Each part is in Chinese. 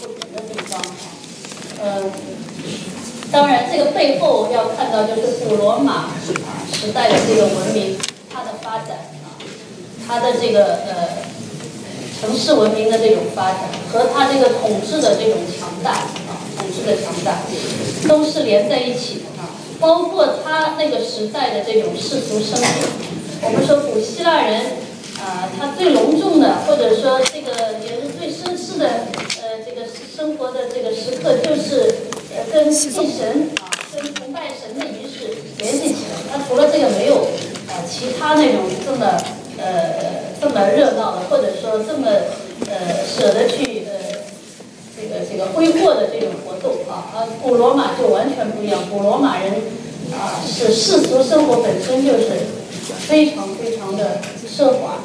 不同的地方哈。呃，当然这个背后要看到就是古罗马时代的这个文明它的发展啊，它的这个呃城市文明的这种发展和它这个统治的这种强大啊，统治的强大都是连在一起的啊，包括它那个时代的这种世俗生活。我们说古希腊人。啊，他最隆重的，或者说这个也是最绅士的，生活的这个时刻，就是呃跟祭神啊，跟崇拜神的仪式联系起来。他除了这个，没有啊其他那种这么呃这么热闹的，或者说这么呃舍得去呃这个这个挥霍的这种活动啊。啊，古罗马就完全不一样，古罗马人啊是世俗生活本身就是非常非常的。奢华，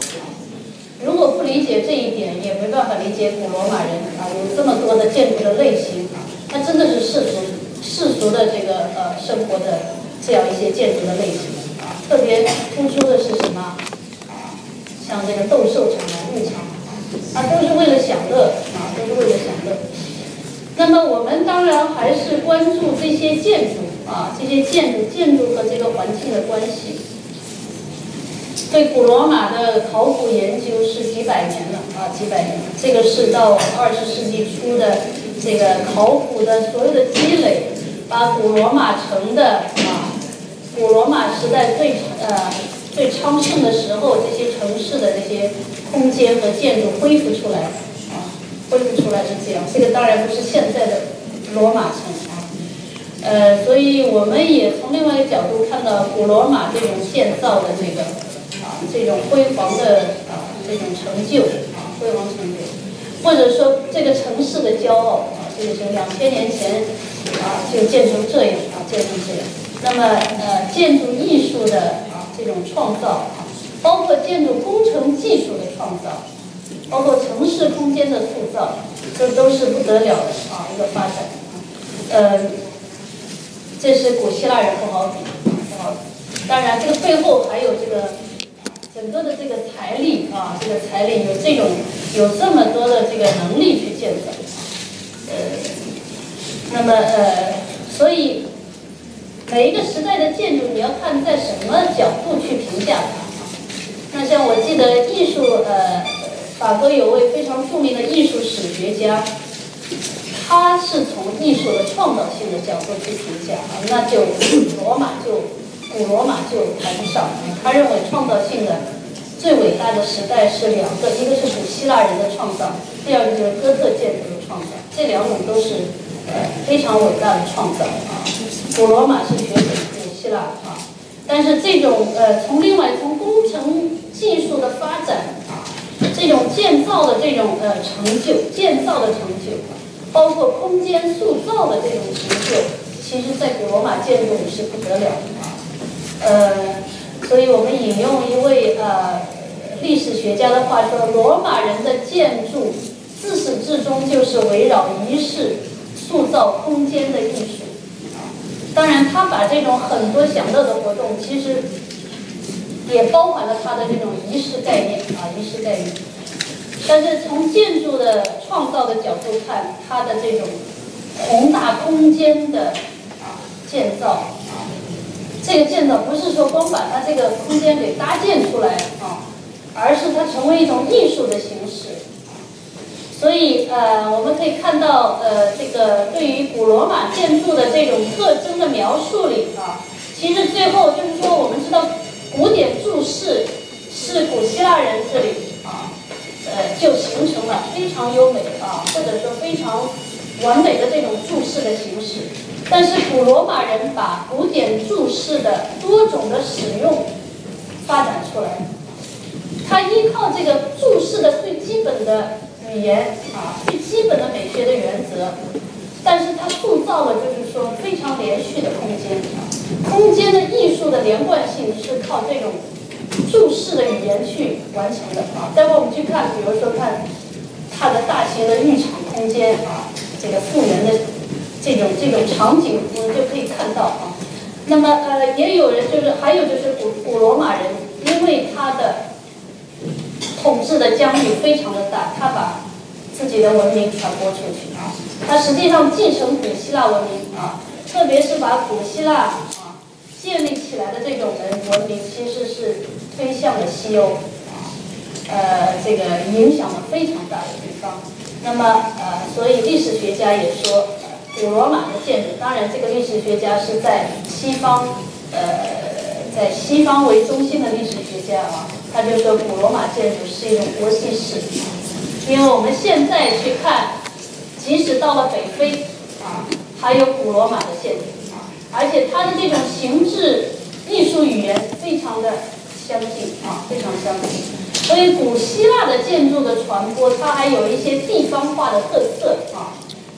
如果不理解这一点，也没办法理解古罗马人啊，有这么多的建筑的类型啊，它真的是世俗世俗的这个呃生活的这样一些建筑的类型啊，特别突出的是什么啊？像这个斗兽场啊、牧场啊，都是为了享乐啊，都是为了享乐。那么我们当然还是关注这些建筑啊，这些建筑建筑和这个环境的关系。对古罗马的考古研究是几百年了啊，几百年。这个是到二十世纪初的这个考古的所有的积累，把古罗马城的啊，古罗马时代最呃最昌盛的时候这些城市的这些空间和建筑恢复出来啊，恢复出来是这样。这个当然不是现在的罗马城啊，呃，所以我们也从另外一个角度看到古罗马这种建造的这个。啊这种辉煌的啊，这种成就啊，辉煌成就，或者说这个城市的骄傲啊，这个是两千年前啊就建成这样啊，建成这样。那么呃，建筑艺术的啊这种创造啊，包括建筑工程技术的创造，包括城市空间的塑造，这都是不得了的啊一个发展。呃，这是古希腊人不好比，不好比。当然，这个背后还有这个。整个的这个财力啊，这个财力有这种有这么多的这个能力去建设，呃，那么呃，所以每一个时代的建筑，你要看在什么角度去评价它。那像我记得艺术，呃，法国有位非常著名的艺术史学家，他是从艺术的创造性的角度去评价啊，那就罗马就。古罗马就谈不上，他认为创造性的最伟大的时代是两个，一个是古希腊人的创造，第二个就是哥特建筑的创造，这两种都是呃非常伟大的创造啊。古罗马是学古希腊啊，但是这种呃从另外从工程技术的发展啊，这种建造的这种呃成就，建造的成就，包括空间塑造的这种成就，其实在古罗马建筑是不得了的啊。呃，所以我们引用一位呃历史学家的话说，罗马人的建筑自始至终就是围绕仪式塑造空间的艺术。当然，他把这种很多享乐的活动，其实也包含了他的这种仪式概念啊，仪式概念。但是从建筑的创造的角度看，它的这种宏大空间的建造。这个建造不是说光把它这个空间给搭建出来啊，而是它成为一种艺术的形式。所以呃，我们可以看到呃，这个对于古罗马建筑的这种特征的描述里啊，其实最后就是说，我们知道古典注释是古希腊人这里啊，呃，就形成了非常优美啊，或者说非常完美的这种注释的形式。但是古罗马人把古典注释的多种的使用发展出来，他依靠这个注释的最基本的语言啊，最基本的美学的原则，但是他塑造了就是说非常连续的空间，空间的艺术的连贯性是靠这种注释的语言去完成的啊。待会我们去看，比如说看它的大型的浴场空间啊，这个复原的。这种这种场景，我们就可以看到啊。那么呃，也有人就是还有就是古古罗马人，因为他的统治的疆域非常的大，他把自己的文明传播出去啊。他实际上继承古希腊文明啊，特别是把古希腊啊建立起来的这种文文明，其实是推向了西欧啊，呃，这个影响了非常大的地方。那么呃，所以历史学家也说，古罗马的建筑，当然这个历史学家是在西方，呃，在西方为中心的历史学家啊，他就说古罗马建筑是一种国际式，因为我们现在去看，即使到了北非啊，还有古罗马的建筑啊，而且它的这种形制、艺术语言非常的相近啊，非常相近。所以古希腊的建筑的传播，它还有一些地方化的特色啊，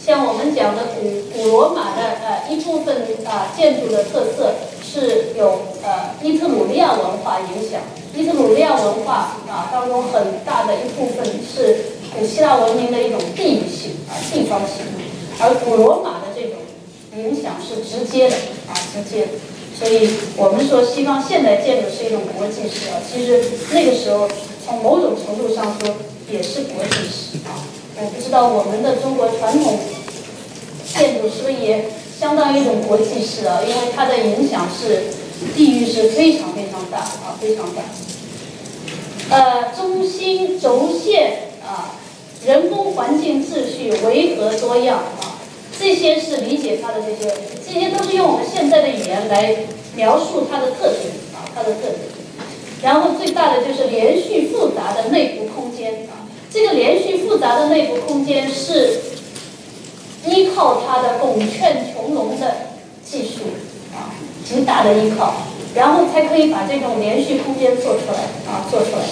像我们讲的古古罗马的呃一部分啊建筑的特色是有呃伊特鲁利亚文化影响，伊特鲁利亚文化啊当中很大的一部分是古希腊文明的一种地域性啊地方性，而古罗马的这种影响是直接的啊直接的。所以我们说西方现代建筑是一种国际式啊，其实那个时候。从某种程度上说，也是国际式啊。我不知道我们的中国传统建筑是不是也相当于一种国际式啊？因为它的影响是地域是非常非常大啊，非常大。呃，中心轴线啊，人工环境秩序维和多样啊，这些是理解它的这些，这些都是用我们现在的语言来描述它的特点啊，它的特点。然后最大的就是连续复杂的内部空间啊，这个连续复杂的内部空间是依靠它的拱券穹隆的技术啊，极大的依靠，然后才可以把这种连续空间做出来啊，做出来。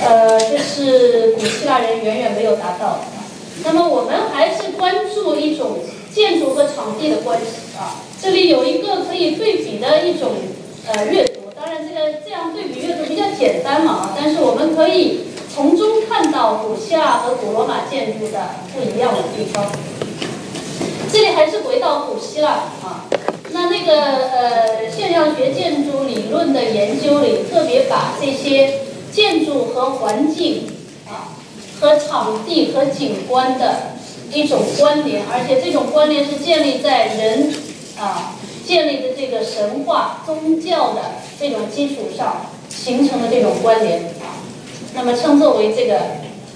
呃，这是古希腊人远远没有达到的。那么我们还是关注一种建筑和场地的关系啊，这里有一个可以对比的一种呃阅读。当然，这个这样对比阅读比较简单嘛啊，但是我们可以从中看到古希腊和古罗马建筑的不一样的地方。这里还是回到古希腊啊，那那个呃现象学建筑理论的研究里，特别把这些建筑和环境啊和场地和景观的一种关联，而且这种关联是建立在人啊。建立的这个神话宗教的这种基础上形成的这种关联啊，那么称作为这个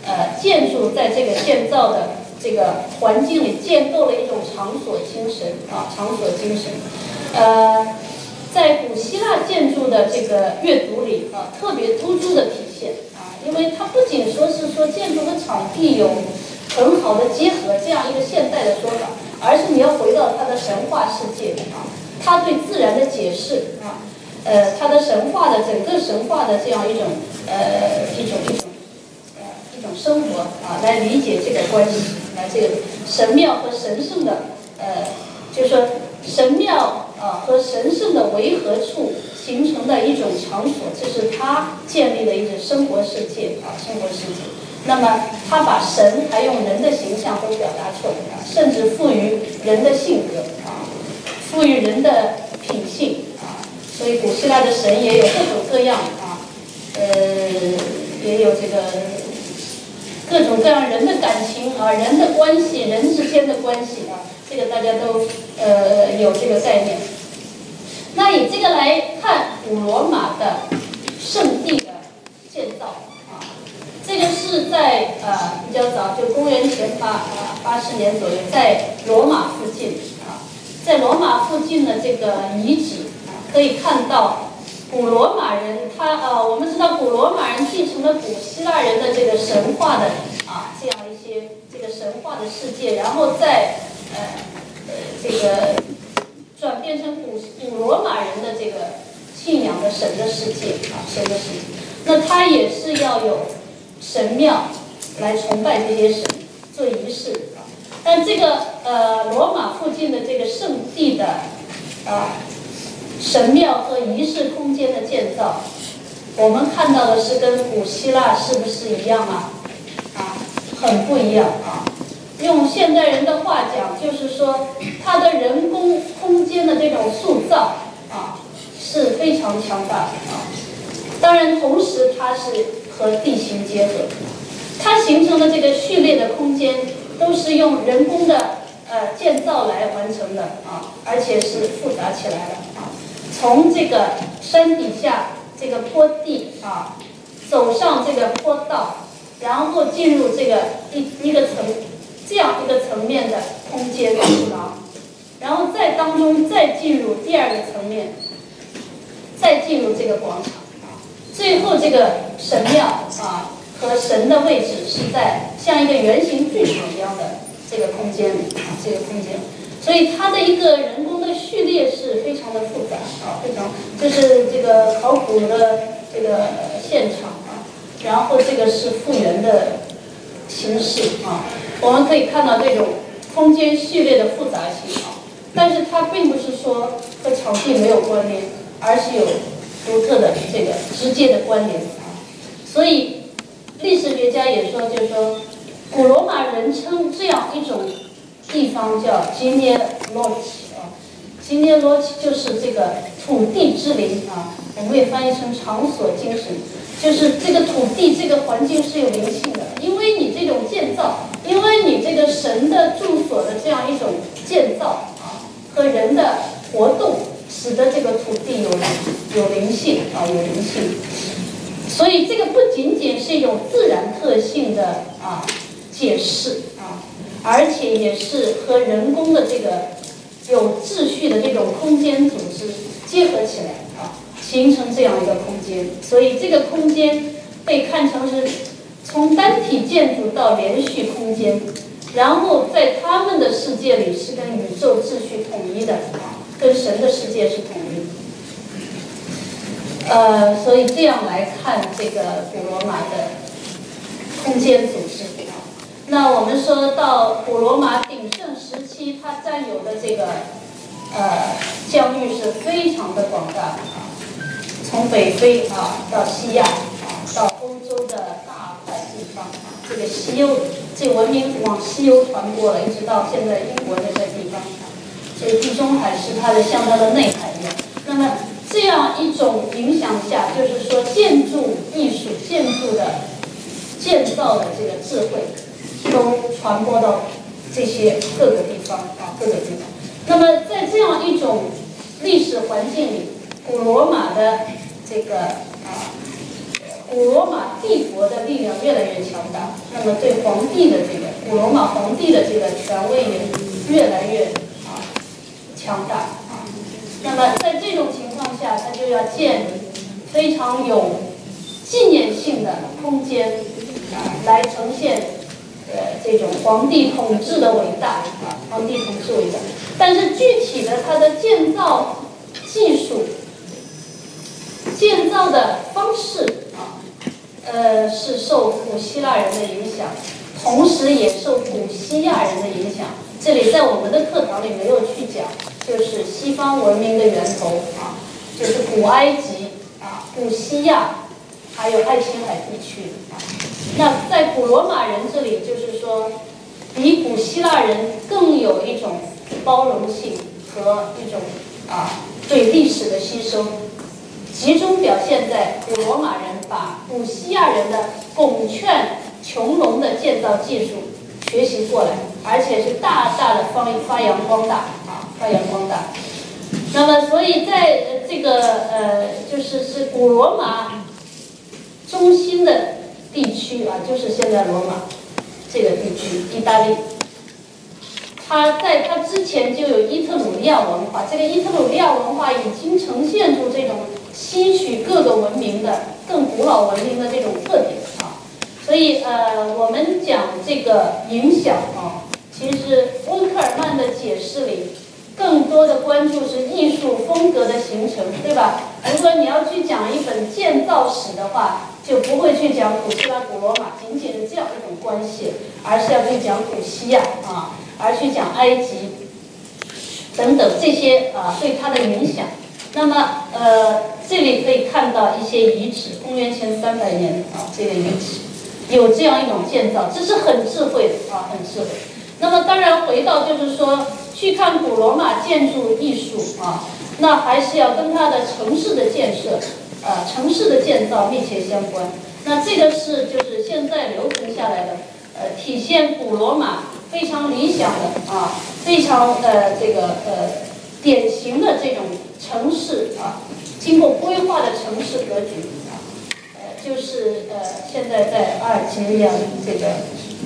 呃建筑在这个建造的这个环境里建构了一种场所精神啊场所精神，呃，在古希腊建筑的这个阅读里啊特别突出的体现啊，因为它不仅说是说建筑和场地有很好的结合这样一个现代的说法。而是你要回到它的神话世界啊，它对自然的解释啊，呃，他的神话的整个神话的这样一种呃一种一种呃一种生活啊，来理解这个关系，来这个神庙和神圣的呃，就是说神庙啊和神圣的维和处形成的一种场所，这是他建立的一种生活世界啊，生活世界。那么他把神还用人的形象都表达出来了，甚至赋予人的性格啊，赋予人的品性，所以古希腊的神也有各种各样啊，呃，也有这个各种各样人的感情啊，人的关系，人之间的关系啊，这个大家都呃有这个概念。那以这个来看古罗马的圣地的建造啊。这个是在呃比较早，就公元前八啊八十年左右，在罗马附近啊，在罗马附近的这个遗址，可以看到古罗马人他呃，我们知道古罗马人继承了古希腊人的这个神话的啊这样一些这个神话的世界，然后再呃呃这个转变成古古罗马人的这个信仰的神的世界啊神的世界，那他也是要有。神庙来崇拜这些神，做仪式。但这个呃，罗马附近的这个圣地的啊神庙和仪式空间的建造，我们看到的是跟古希腊是不是一样啊？啊，很不一样啊。用现代人的话讲，就是说它的人工空间的这种塑造啊是非常强大的啊。当然，同时它是。和地形结合，它形成的这个序列的空间都是用人工的呃建造来完成的啊，而且是复杂起来的啊。从这个山底下这个坡地啊，走上这个坡道，然后进入这个一一个层这样一个层面的空间走廊，然后在当中再进入第二个层面，再进入这个广场，最后这个神庙啊和神的位置是在像一个圆形巨塔一样的这个空间里，这个空间。所以它的一个人工的序列是非常的复杂啊，非常这是这个考古的这个现场啊，然后这个是复原的形式啊，我们可以看到这种空间序列的复杂性啊，但是它并不是说和场地没有关联，而是有独特的这个直接的关联啊，所以历史学家也说，就是说古罗马人称这样一种。地方叫 g e n e l o c 啊 g e n e l o c 就是这个土地之灵啊，我们也翻译成场所精神，就是这个土地这个环境是有灵性的，因为你这种建造，因为你这个神的住所的这样一种建造啊和人的活动，使得这个土地有有灵性啊有灵性，所以这个不仅仅是一种自然特性的啊解释啊。而且也是和人工的这个有秩序的这种空间组织结合起来啊，形成这样一个空间。所以这个空间被看成是从单体建筑到连续空间，然后在他们的世界里是跟宇宙秩序统一的，跟神的世界是统一。呃，所以这样来看这个古罗马的空间组织。那我们说到古罗马鼎盛时期，它占有的这个呃疆域是非常的广大，从北非啊到西亚啊到欧洲的大块地方，这个西欧这文明往西欧传播了，一直到现在英国这个地方，所以地中海是它的像它的内海一样。那么这样一种影响下，就是说建筑艺术、建筑的建造的这个智慧。都传播到这些各个地方啊，各个地方。那么在这样一种历史环境里，古罗马的这个啊，古罗马帝国的力量越来越强大，那么对皇帝的这个古罗马皇帝的这个权威也越来越啊强大啊。那么在这种情况下，他就要建非常有纪念性的空间啊，来呈现。呃，这种皇帝统治的伟大啊，皇帝统治伟大，但是具体的它的建造技术、建造的方式啊，呃，是受古希腊人的影响，同时也受古西亚人的影响。这里在我们的课堂里没有去讲，就是西方文明的源头啊，就是古埃及啊，古西亚，还有爱琴海地区啊。那在古罗马人这里，就是说，比古希腊人更有一种包容性和一种啊对历史的吸收，集中表现在古罗马人把古希腊人的拱券穹隆的建造技术学习过来，而且是大大的发发扬光大啊发扬光大。那么，所以在这个呃，就是是古罗马中心的。地区啊，就是现在罗马这个地区，意大利。它在它之前就有伊特鲁利亚文化，这个伊特鲁利亚文化已经呈现出这种吸取各个文明的更古老文明的这种特点啊。所以呃，我们讲这个影响啊，其实温克尔曼的解释里更多的关注是艺术风格的形成，对吧？如果你要去讲一本建造史的话。就不会去讲古希腊、古罗马仅仅是这样一种关系，而是要去讲古希腊啊，而去讲埃及等等这些啊对它的影响。那么呃，这里可以看到一些遗址，公元前三百年啊这个遗址有这样一种建造，这是很智慧的啊，很智慧。那么当然回到就是说去看古罗马建筑艺术啊，那还是要跟它的城市的建设。呃，城市的建造密切相关。那这个是就是现在留存下来的，呃，体现古罗马非常理想的啊，非常呃这个呃典型的这种城市啊，经过规划的城市格局啊，呃，就是呃现在在阿尔及利亚这个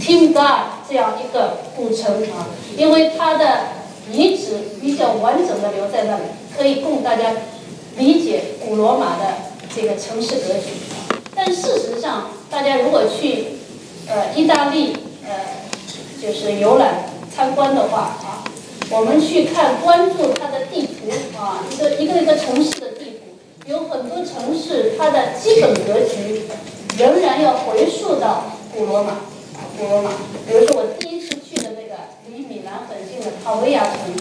Timgar 这样一个古城啊，因为它的遗址比较完整的留在那里，可以供大家理解古罗马的这个城市格局。但事实上，大家如果去呃意大利呃就是游览参观的话啊，我们去看关注它的地图啊，一个一个一个城市的地图，有很多城市它的基本格局仍然要回溯到古罗马，古罗马。比如说我第一次去的那个离米兰很近的帕维亚城。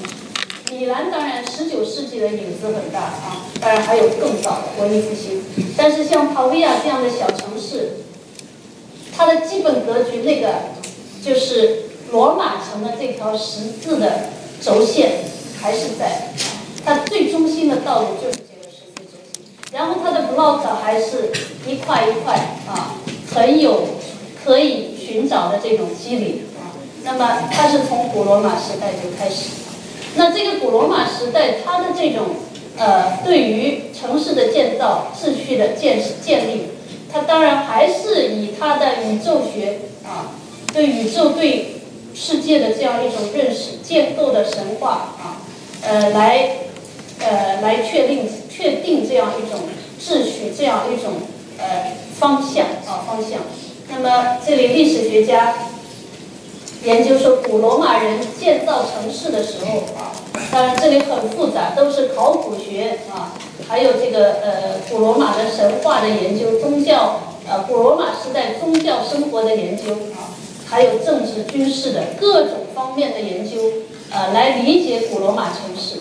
米兰当然十九世纪的影子很大啊，当然还有更早的文艺复兴。但是像帕维亚这样的小城市，它的基本格局那个就是罗马城的这条十字的轴线还是在，它最中心的道路就是这个十字轴线。然后它的 block 还是一块一块啊，很有可以寻找的这种机理啊。那么它是从古罗马时代就开始。那这个古罗马时代，它的这种呃，对于城市的建造、秩序的建建立，它当然还是以它的宇宙学啊，对宇宙、对世界的这样一种认识、建构的神话啊，呃，来呃来确定确定这样一种秩序、这样一种呃方向啊方向。那么这里历史学家。研究说，古罗马人建造城市的时候啊，当然这里很复杂，都是考古学啊，还有这个呃古罗马的神话的研究，宗教呃古罗马时代宗教生活的研究啊，还有政治军事的各种方面的研究，呃，来理解古罗马城市。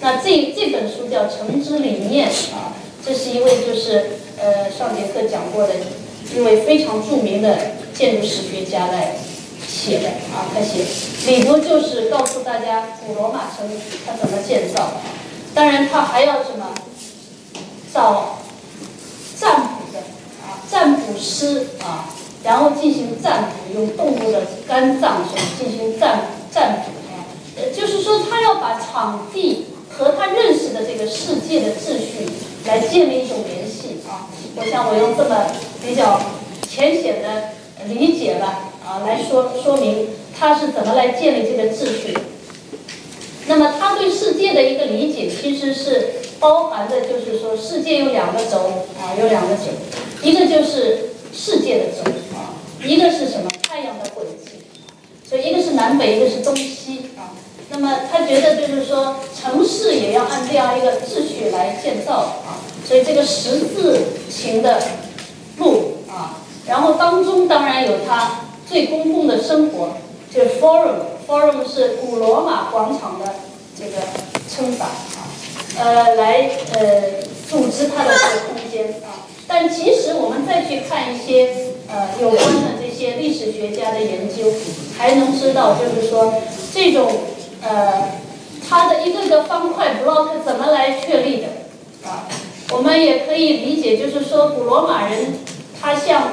那这这本书叫《城之理念》啊，这是一位就是呃上节课讲过的一位非常著名的建筑史学家来。写的啊，他写里头就是告诉大家古罗马城它怎么建造，当然他还要什么找占卜的啊，占卜师啊，然后进行占卜，用动物的肝脏什么进行占占卜啊，呃，就是说他要把场地和他认识的这个世界的秩序来建立一种联系啊。我想我用这么比较浅显的理解了。啊，来说说明他是怎么来建立这个秩序。那么他对世界的一个理解，其实是包含的，就是说世界有两个轴啊，有两个轴，一个就是世界的轴啊，一个是什么太阳的轨迹，所以一个是南北，一个是东西啊。那么他觉得就是说城市也要按这样一个秩序来建造啊，所以这个十字形的路啊，然后当中当然有它。最公共的生活就是 forum，forum 是古罗马广场的这个称法啊，呃，来呃组织它的这个空间啊。但其实我们再去看一些呃有关的这些历史学家的研究，还能知道就是说这种呃它的一个个方块 block 怎么来确立的啊。我们也可以理解，就是说古罗马人他像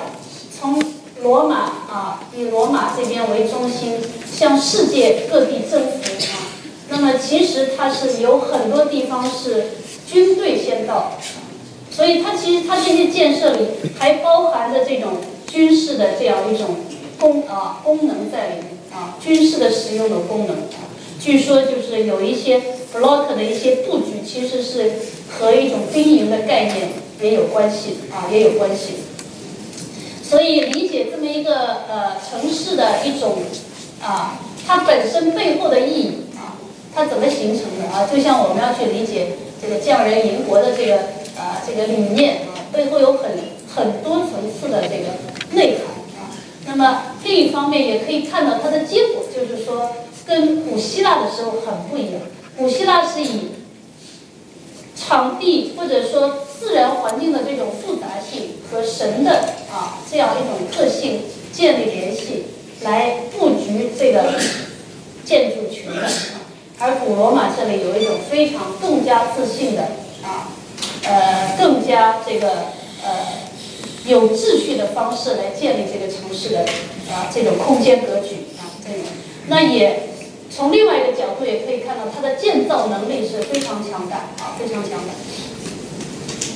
从罗马啊，以罗马这边为中心，向世界各地征服啊。那么其实它是有很多地方是军队先到，所以它其实它这些建设里还包含着这种军事的这样一种功啊功能在里面啊，军事的使用的功能。据说就是有一些 block 的一些布局，其实是和一种兵营的概念也有关系啊，也有关系。所以理解这么一个呃城市的一种啊，它本身背后的意义啊，它怎么形成的啊？就像我们要去理解这个匠人营国的这个啊这个理念啊，背后有很很多层次的这个内涵啊。那么另一方面也可以看到它的结果，就是说跟古希腊的时候很不一样。古希腊是以场地或者说自然环境的这种复杂性和神的啊这样一种特性建立联系，来布局这个建筑群的。而古罗马这里有一种非常更加自信的啊，呃，更加这个呃有秩序的方式来建立这个城市的啊这种空间格局啊这个，那也从另外一个角度也可以看到它的建造能力是非常强大啊非常强大。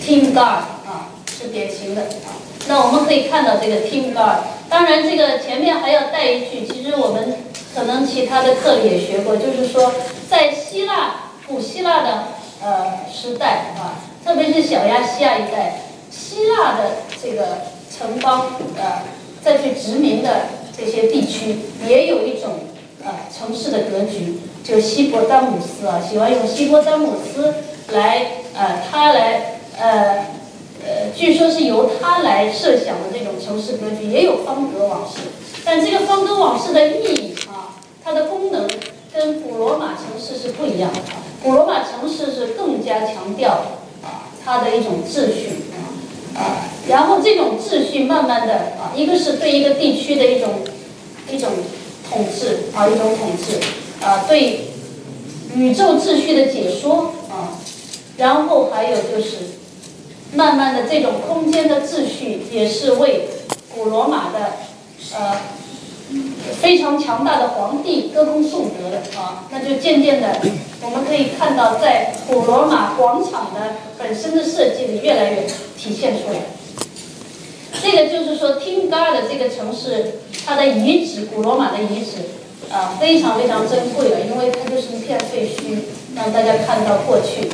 Team Guard 啊是典型的啊，那我们可以看到这个 Team Guard，当然这个前面还要带一句，其实我们可能其他的课里也学过，就是说在希腊古希腊的呃时代啊，特别是小亚细亚一带。希腊的这个城邦，呃，再去殖民的这些地区，也有一种呃城市的格局，就希伯丹姆斯啊，喜欢用希伯丹姆斯来呃，他来呃呃，据说是由他来设想的这种城市格局，也有方格往事，但这个方格往事的意义啊，它的功能跟古罗马城市是不一样的，古罗马城市是更加强调啊它的一种秩序。啊，然后这种秩序慢慢的啊，一个是对一个地区的一种一种统治啊，一种统治啊，对宇宙秩序的解说啊，然后还有就是慢慢的这种空间的秩序也是为古罗马的呃非常强大的皇帝歌功颂德的啊，那就渐渐的我们可以看到在古罗马广场的本身的设计里越来越。体现出来，这个就是说，汀加的这个城市，它的遗址，古罗马的遗址，啊，非常非常珍贵了，因为它就是一片废墟，让大家看到过去。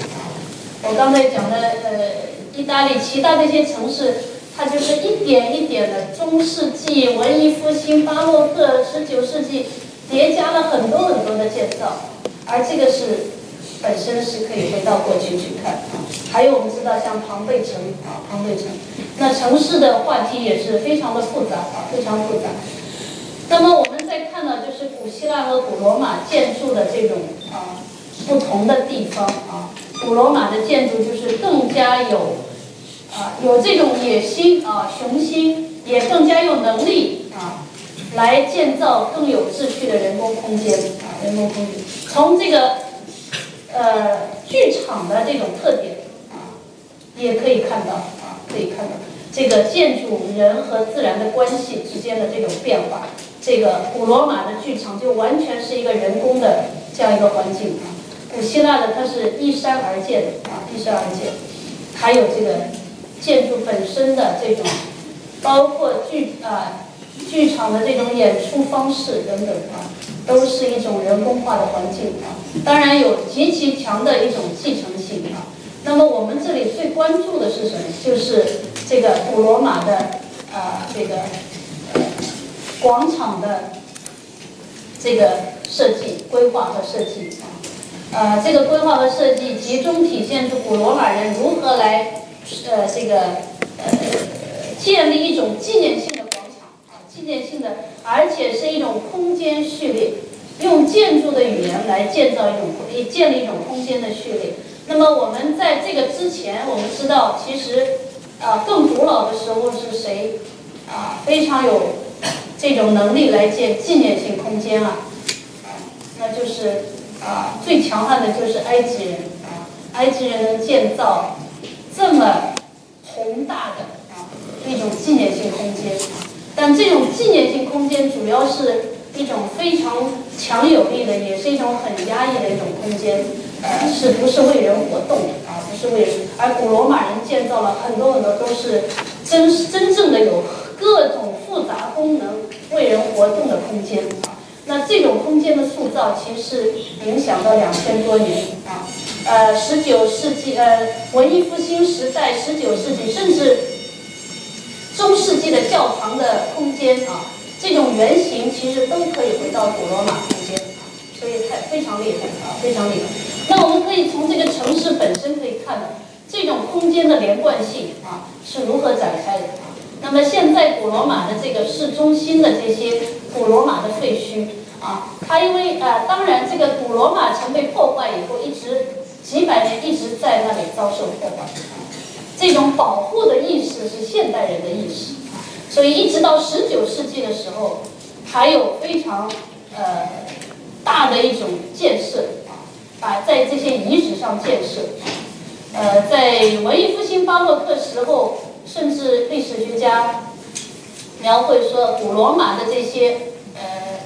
我刚才讲的，呃，意大利其他那些城市，它就是一点一点的，中世纪、文艺复兴、巴洛克、十九世纪叠加了很多很多的建造，而这个是。本身是可以回到过去去看，还有我们知道像庞贝城啊，庞贝城，那城市的话题也是非常的复杂啊，非常复杂。那么我们再看到就是古希腊和古罗马建筑的这种啊不同的地方啊，古罗马的建筑就是更加有啊有这种野心啊雄心，也更加有能力啊来建造更有秩序的人工空间啊人工空间，从这个。呃，剧场的这种特点啊，也可以看到啊，可以看到这个建筑人和自然的关系之间的这种变化。这个古罗马的剧场就完全是一个人工的这样一个环境啊，古希腊的它是依山而建的啊，依山而建。还有这个建筑本身的这种，包括剧啊，剧场的这种演出方式等等啊。都是一种人工化的环境啊，当然有极其强的一种继承性啊。那么我们这里最关注的是什么？就是这个古罗马的呃这个广场的这个设计规划和设计啊。呃，这个规划和设计集中体现出古罗马人如何来呃这个呃建立一种纪念性的广场啊，纪念性的。而且是一种空间序列，用建筑的语言来建造一种可以建立一种空间的序列。那么我们在这个之前，我们知道其实啊更古老的时候是谁啊非常有这种能力来建纪念性空间啊，那就是啊最强悍的就是埃及人啊，埃及人能建造这么宏大的啊一种纪念性空间。但这种纪念性空间主要是一种非常强有力的，也是一种很压抑的一种空间，是不是为人活动的啊？不是为人。而古罗马人建造了很多很多都是真真正的有各种复杂功能为人活动的空间啊。那这种空间的塑造其实影响到两千多年啊，呃，十九世纪呃文艺复兴时代，十九世纪甚至。中世纪的教堂的空间啊，这种原型其实都可以回到古罗马空间，所以太非常厉害啊，非常厉害。那我们可以从这个城市本身可以看到，这种空间的连贯性啊是如何展开的。那么现在古罗马的这个市中心的这些古罗马的废墟啊，它因为呃，当然这个古罗马城被破坏以后，一直几百年一直在那里遭受破坏。这种保护的意识是现代人的意识，所以一直到十九世纪的时候，还有非常呃大的一种建设啊，啊，在这些遗址上建设，呃，在文艺复兴巴洛克时候甚至历史学家描绘说，古罗马的这些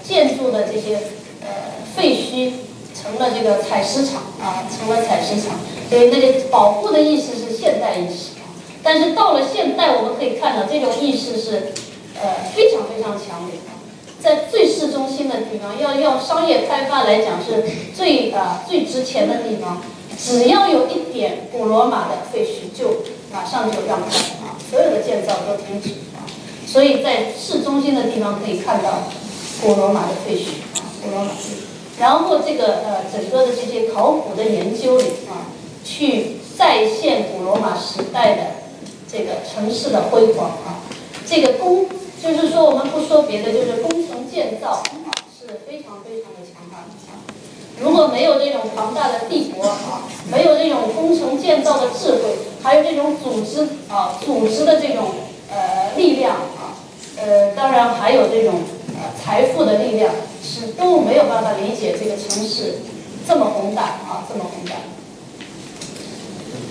建筑的这些呃废墟成了这个采石场啊，成了采石场。所以那个保护的意识是现代意识，但是到了现代，我们可以看到这种意识是呃非常非常强烈。在最市中心的地方，要用商业开发来讲，是最啊最值钱的地方。只要有一点古罗马的废墟，就马上就让啊，所有的建造都停止啊。所以在市中心的地方可以看到古罗马的废墟啊，古罗马废墟。然后这个呃整个的这些考古的研究里啊，去再现古罗马时代的这个城市的辉煌啊，这个工。就是说，我们不说别的，就是工程建造是非常非常的强大的啊。如果没有这种庞大的帝国啊，没有这种工程建造的智慧，还有这种组织啊组织的这种呃力量啊，呃，当然还有这种财富的力量，是都没有办法理解这个城市这么宏大啊，这么宏大。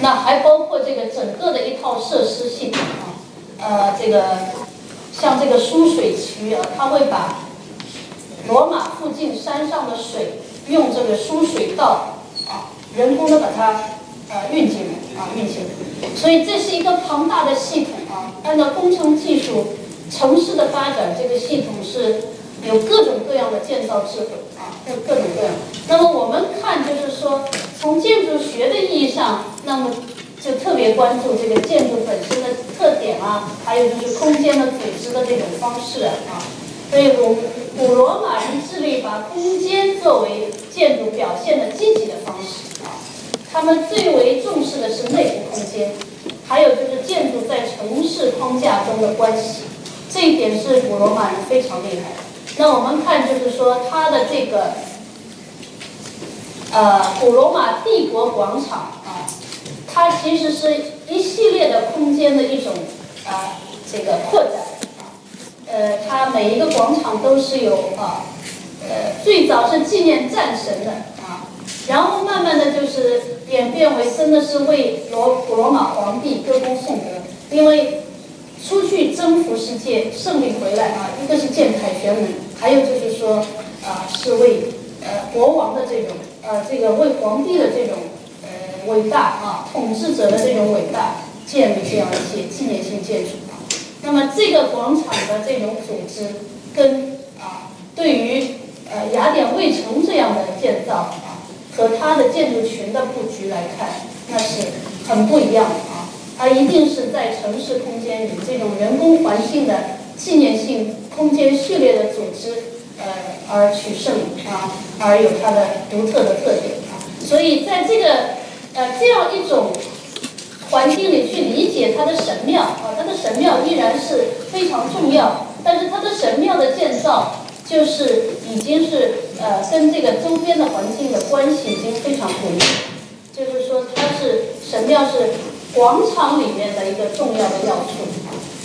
那还包括这个整个的一套设施系统啊，呃，这个。像这个输水渠啊，它会把罗马附近山上的水用这个输水道啊，人工的把它呃运进来啊，运进来。所以这是一个庞大的系统啊。按照工程技术，城市的发展，这个系统是有各种各样的建造智慧啊，有各种各样。那么我们看，就是说从建筑学的意义上，那么。就特别关注这个建筑本身的特点啊，还有就是空间的组织的这种方式啊。所以古古罗马人致力把空间作为建筑表现的积极的方式啊。他们最为重视的是内部空间，还有就是建筑在城市框架中的关系，这一点是古罗马人非常厉害的。那我们看就是说它的这个呃古罗马帝国广场啊。它其实是一系列的空间的一种啊，这个扩展啊，呃，它每一个广场都是有啊，呃，最早是纪念战神的啊，然后慢慢的就是演变为真的是为罗古罗马皇帝歌功颂德，因为出去征服世界胜利回来啊，一个是建凯旋门，还有就是说啊，是为呃国王的这种呃这个为皇帝的这种。呃伟大啊，统治者的这种伟大，建立这样一些纪念性建筑啊。那么这个广场的这种组织，跟啊对于呃雅典卫城这样的建造啊，和它的建筑群的布局来看，那是很不一样的啊。它一定是在城市空间里这种人工环境的纪念性空间序列的组织呃而取胜啊，而有它的独特的特点啊。所以在这个。呃，这样一种环境里去理解它的神庙啊，它的神庙依然是非常重要。但是它的神庙的建造，就是已经是呃跟这个周边的环境的关系已经非常不一。就是说，它是神庙是广场里面的一个重要的要素。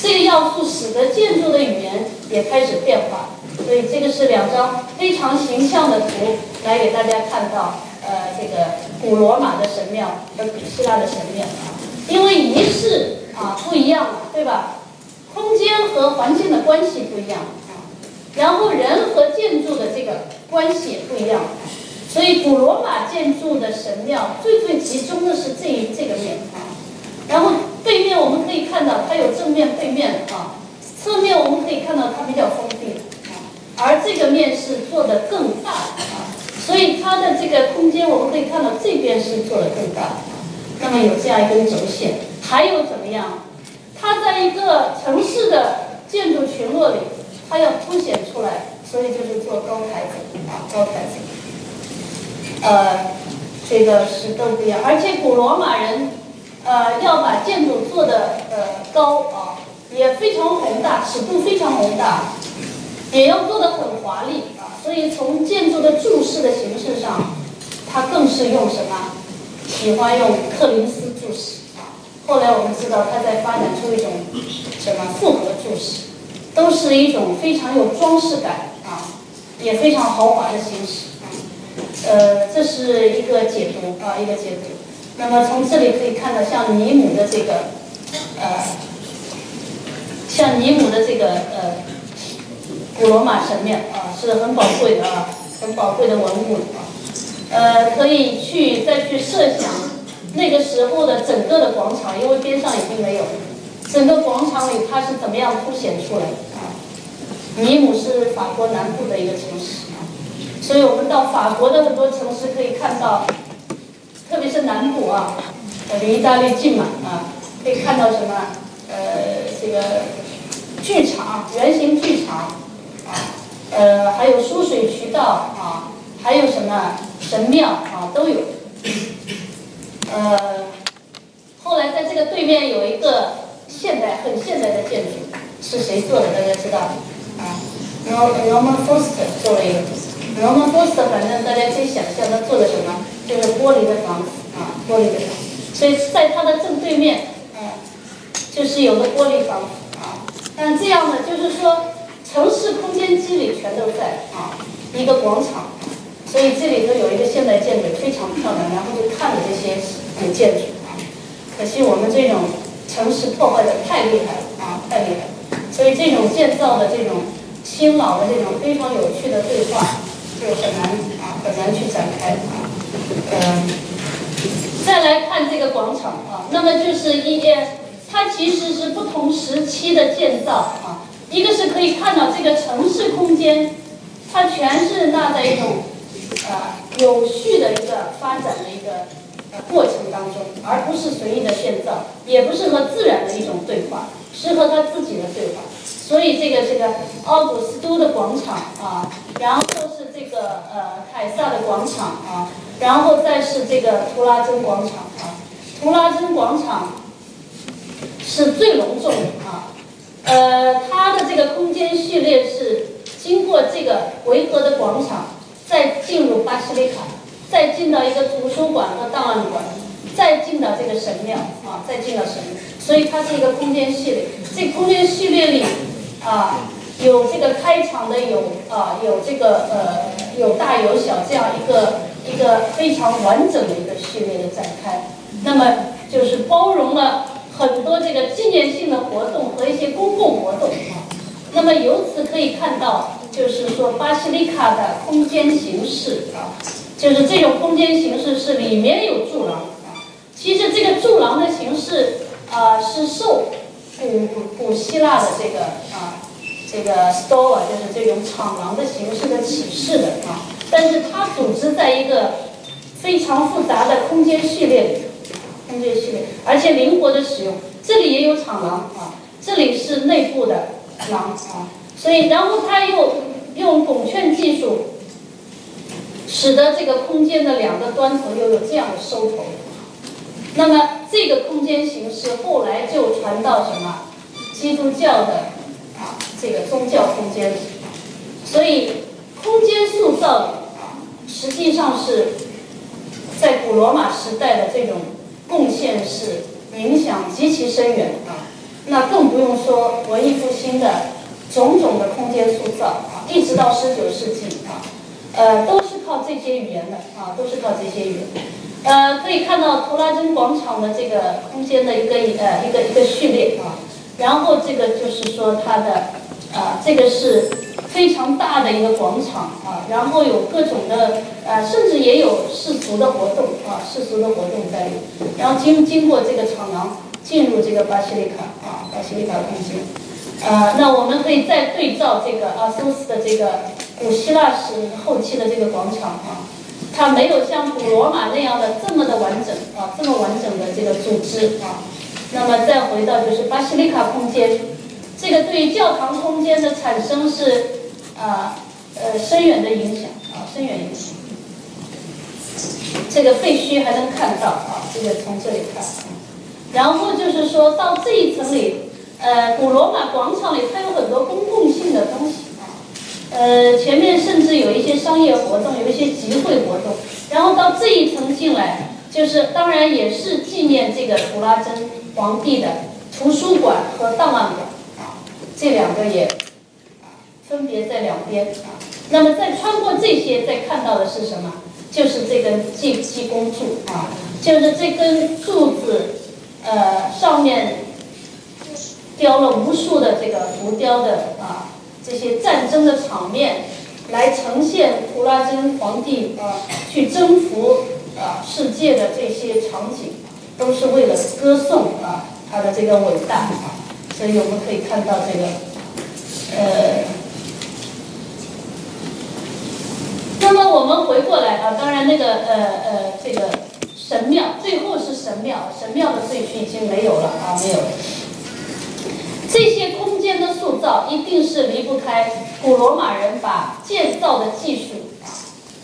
这个要素使得建筑的语言也开始变化。所以这个是两张非常形象的图，来给大家看到。呃，这个古罗马的神庙和古希腊的神庙啊，因为仪式啊不一样了，对吧？空间和环境的关系不一样啊，然后人和建筑的这个关系也不一样，所以古罗马建筑的神庙最最集中的是这一这个面啊，然后背面我们可以看到它有正面、背面啊，侧面我们可以看到它比较封闭啊，而这个面是做的更大啊。所以它的这个空间，我们可以看到这边是做的更大，那么有这样一根轴线，还有怎么样？它在一个城市的建筑群落里，它要凸显出来，所以就是做高台子啊，高台子。呃，这个是都不一样，而且古罗马人呃要把建筑做的呃高啊，也非常宏大，尺度非常宏大，也要做的很华丽啊。所以从建筑的柱式的形式上，它更是用什么？喜欢用克林斯柱式啊。后来我们知道，它在发展出一种什么复合柱式，都是一种非常有装饰感啊，也非常豪华的形式。呃，这是一个解读啊，一个解读。那么从这里可以看到，像尼姆的这个呃像尼姆的这个呃古罗马神庙啊，是很宝贵的啊，很宝贵的文物啊。呃，可以去再去设想那个时候的整个的广场，因为边上已经没有，整个广场里它是怎么样凸显出来啊？尼姆是法国南部的一个城市啊，所以我们到法国的很多城市可以看到，特别是南部啊，离意大利近嘛啊，可以看到什么？呃，这个剧场，圆形剧场啊，呃，还有输水渠道啊，还有什么？神庙啊都有，呃，后来在这个对面有一个现代很现代的建筑，是谁做的？大家知道啊？Roman Foster 做了一个，Roman Foster 反正大家可以想象他做的什么，就是玻璃的房子啊，玻璃的房子。所以在它的正对面，嗯，就是有个玻璃房啊。但这样呢，就是说城市空间机理全都在啊，一个广场。所以这里头有一个现代建筑，非常漂亮，然后就看了这些古建筑啊。可惜我们这种城市破坏的太厉害了啊，太厉害了。所以这种建造的这种新老的这种非常有趣的对话，就很难啊，很难去展开。嗯，再来看这个广场啊，那么就是一，它其实是不同时期的建造啊。一个是可以看到这个城市空间，它全是纳在一种。呃，有序的一个发展的一个过程当中，而不是随意的建造，也不是和自然的一种对话，是和他自己的对话。所以这个这个奥古斯都的广场啊，然后是这个呃凯撒的广场啊，然后再是这个图拉真广场啊。图拉真广场是最隆重的啊，呃，它的这个空间序列是经过这个维和的广场。再进入巴西利卡，再进到一个图书馆和档案馆，再进到这个神庙啊，再进到神庙，所以它是一个空间系列。这空间系列里啊，有这个开场的，有啊，有这个呃，有大有小这样一个一个非常完整的一个序列的展开。那么就是包容了很多这个纪念性的活动和一些公共活动啊。那么由此可以看到。就是说，巴西利卡的空间形式啊，就是这种空间形式是里面有柱廊。其实这个柱廊的形式啊，是受古古古希腊的这个啊，这个 store 就是这种厂廊的形式的启示的啊。但是它组织在一个非常复杂的空间序列里，空间序列，而且灵活的使用。这里也有厂廊啊，这里是内部的廊啊。所以，然后他又用拱券技术，使得这个空间的两个端头又有这样的收头。那么，这个空间形式后来就传到什么？基督教的啊，这个宗教空间里。所以，空间塑造，实际上是在古罗马时代的这种贡献是影响极其深远啊。那更不用说文艺复兴的。种种的空间塑造啊，一直到十九世纪啊，呃，都是靠这些语言的啊，都是靠这些语言。呃，可以看到图拉真广场的这个空间的一个呃一个一个序列啊，然后这个就是说它的啊，这个是非常大的一个广场啊，然后有各种的呃，甚至也有世俗的活动啊，世俗的活动在里，然后经经过这个长廊进入这个巴西利卡啊，巴西利卡空间。呃，那我们可以再对照这个阿苏斯的这个古希腊时后期的这个广场啊，它没有像古罗马那样的这么的完整啊，这么完整的这个组织啊。那么再回到就是巴西利卡空间，这个对于教堂空间的产生是啊呃深远的影响啊，深远影响。这个废墟还能看到啊，这个从这里看，然后就是说到这一层里。呃，古罗马广场里它有很多公共性的东西，呃，前面甚至有一些商业活动，有一些集会活动，然后到这一层进来，就是当然也是纪念这个图拉真皇帝的图书馆和档案馆，这两个也分别在两边。那么再穿过这些，再看到的是什么？就是这根济济公柱啊，就是这根柱子，呃，上面。雕了无数的这个浮雕的啊这些战争的场面，来呈现图拉真皇帝啊去征服啊世界的这些场景，都是为了歌颂啊他的这个伟大啊。所以我们可以看到这个呃，那么我们回过来啊，当然那个呃呃这个神庙最后是神庙，神庙的废墟已经没有了啊，没有。这一定是离不开古罗马人把建造的技术，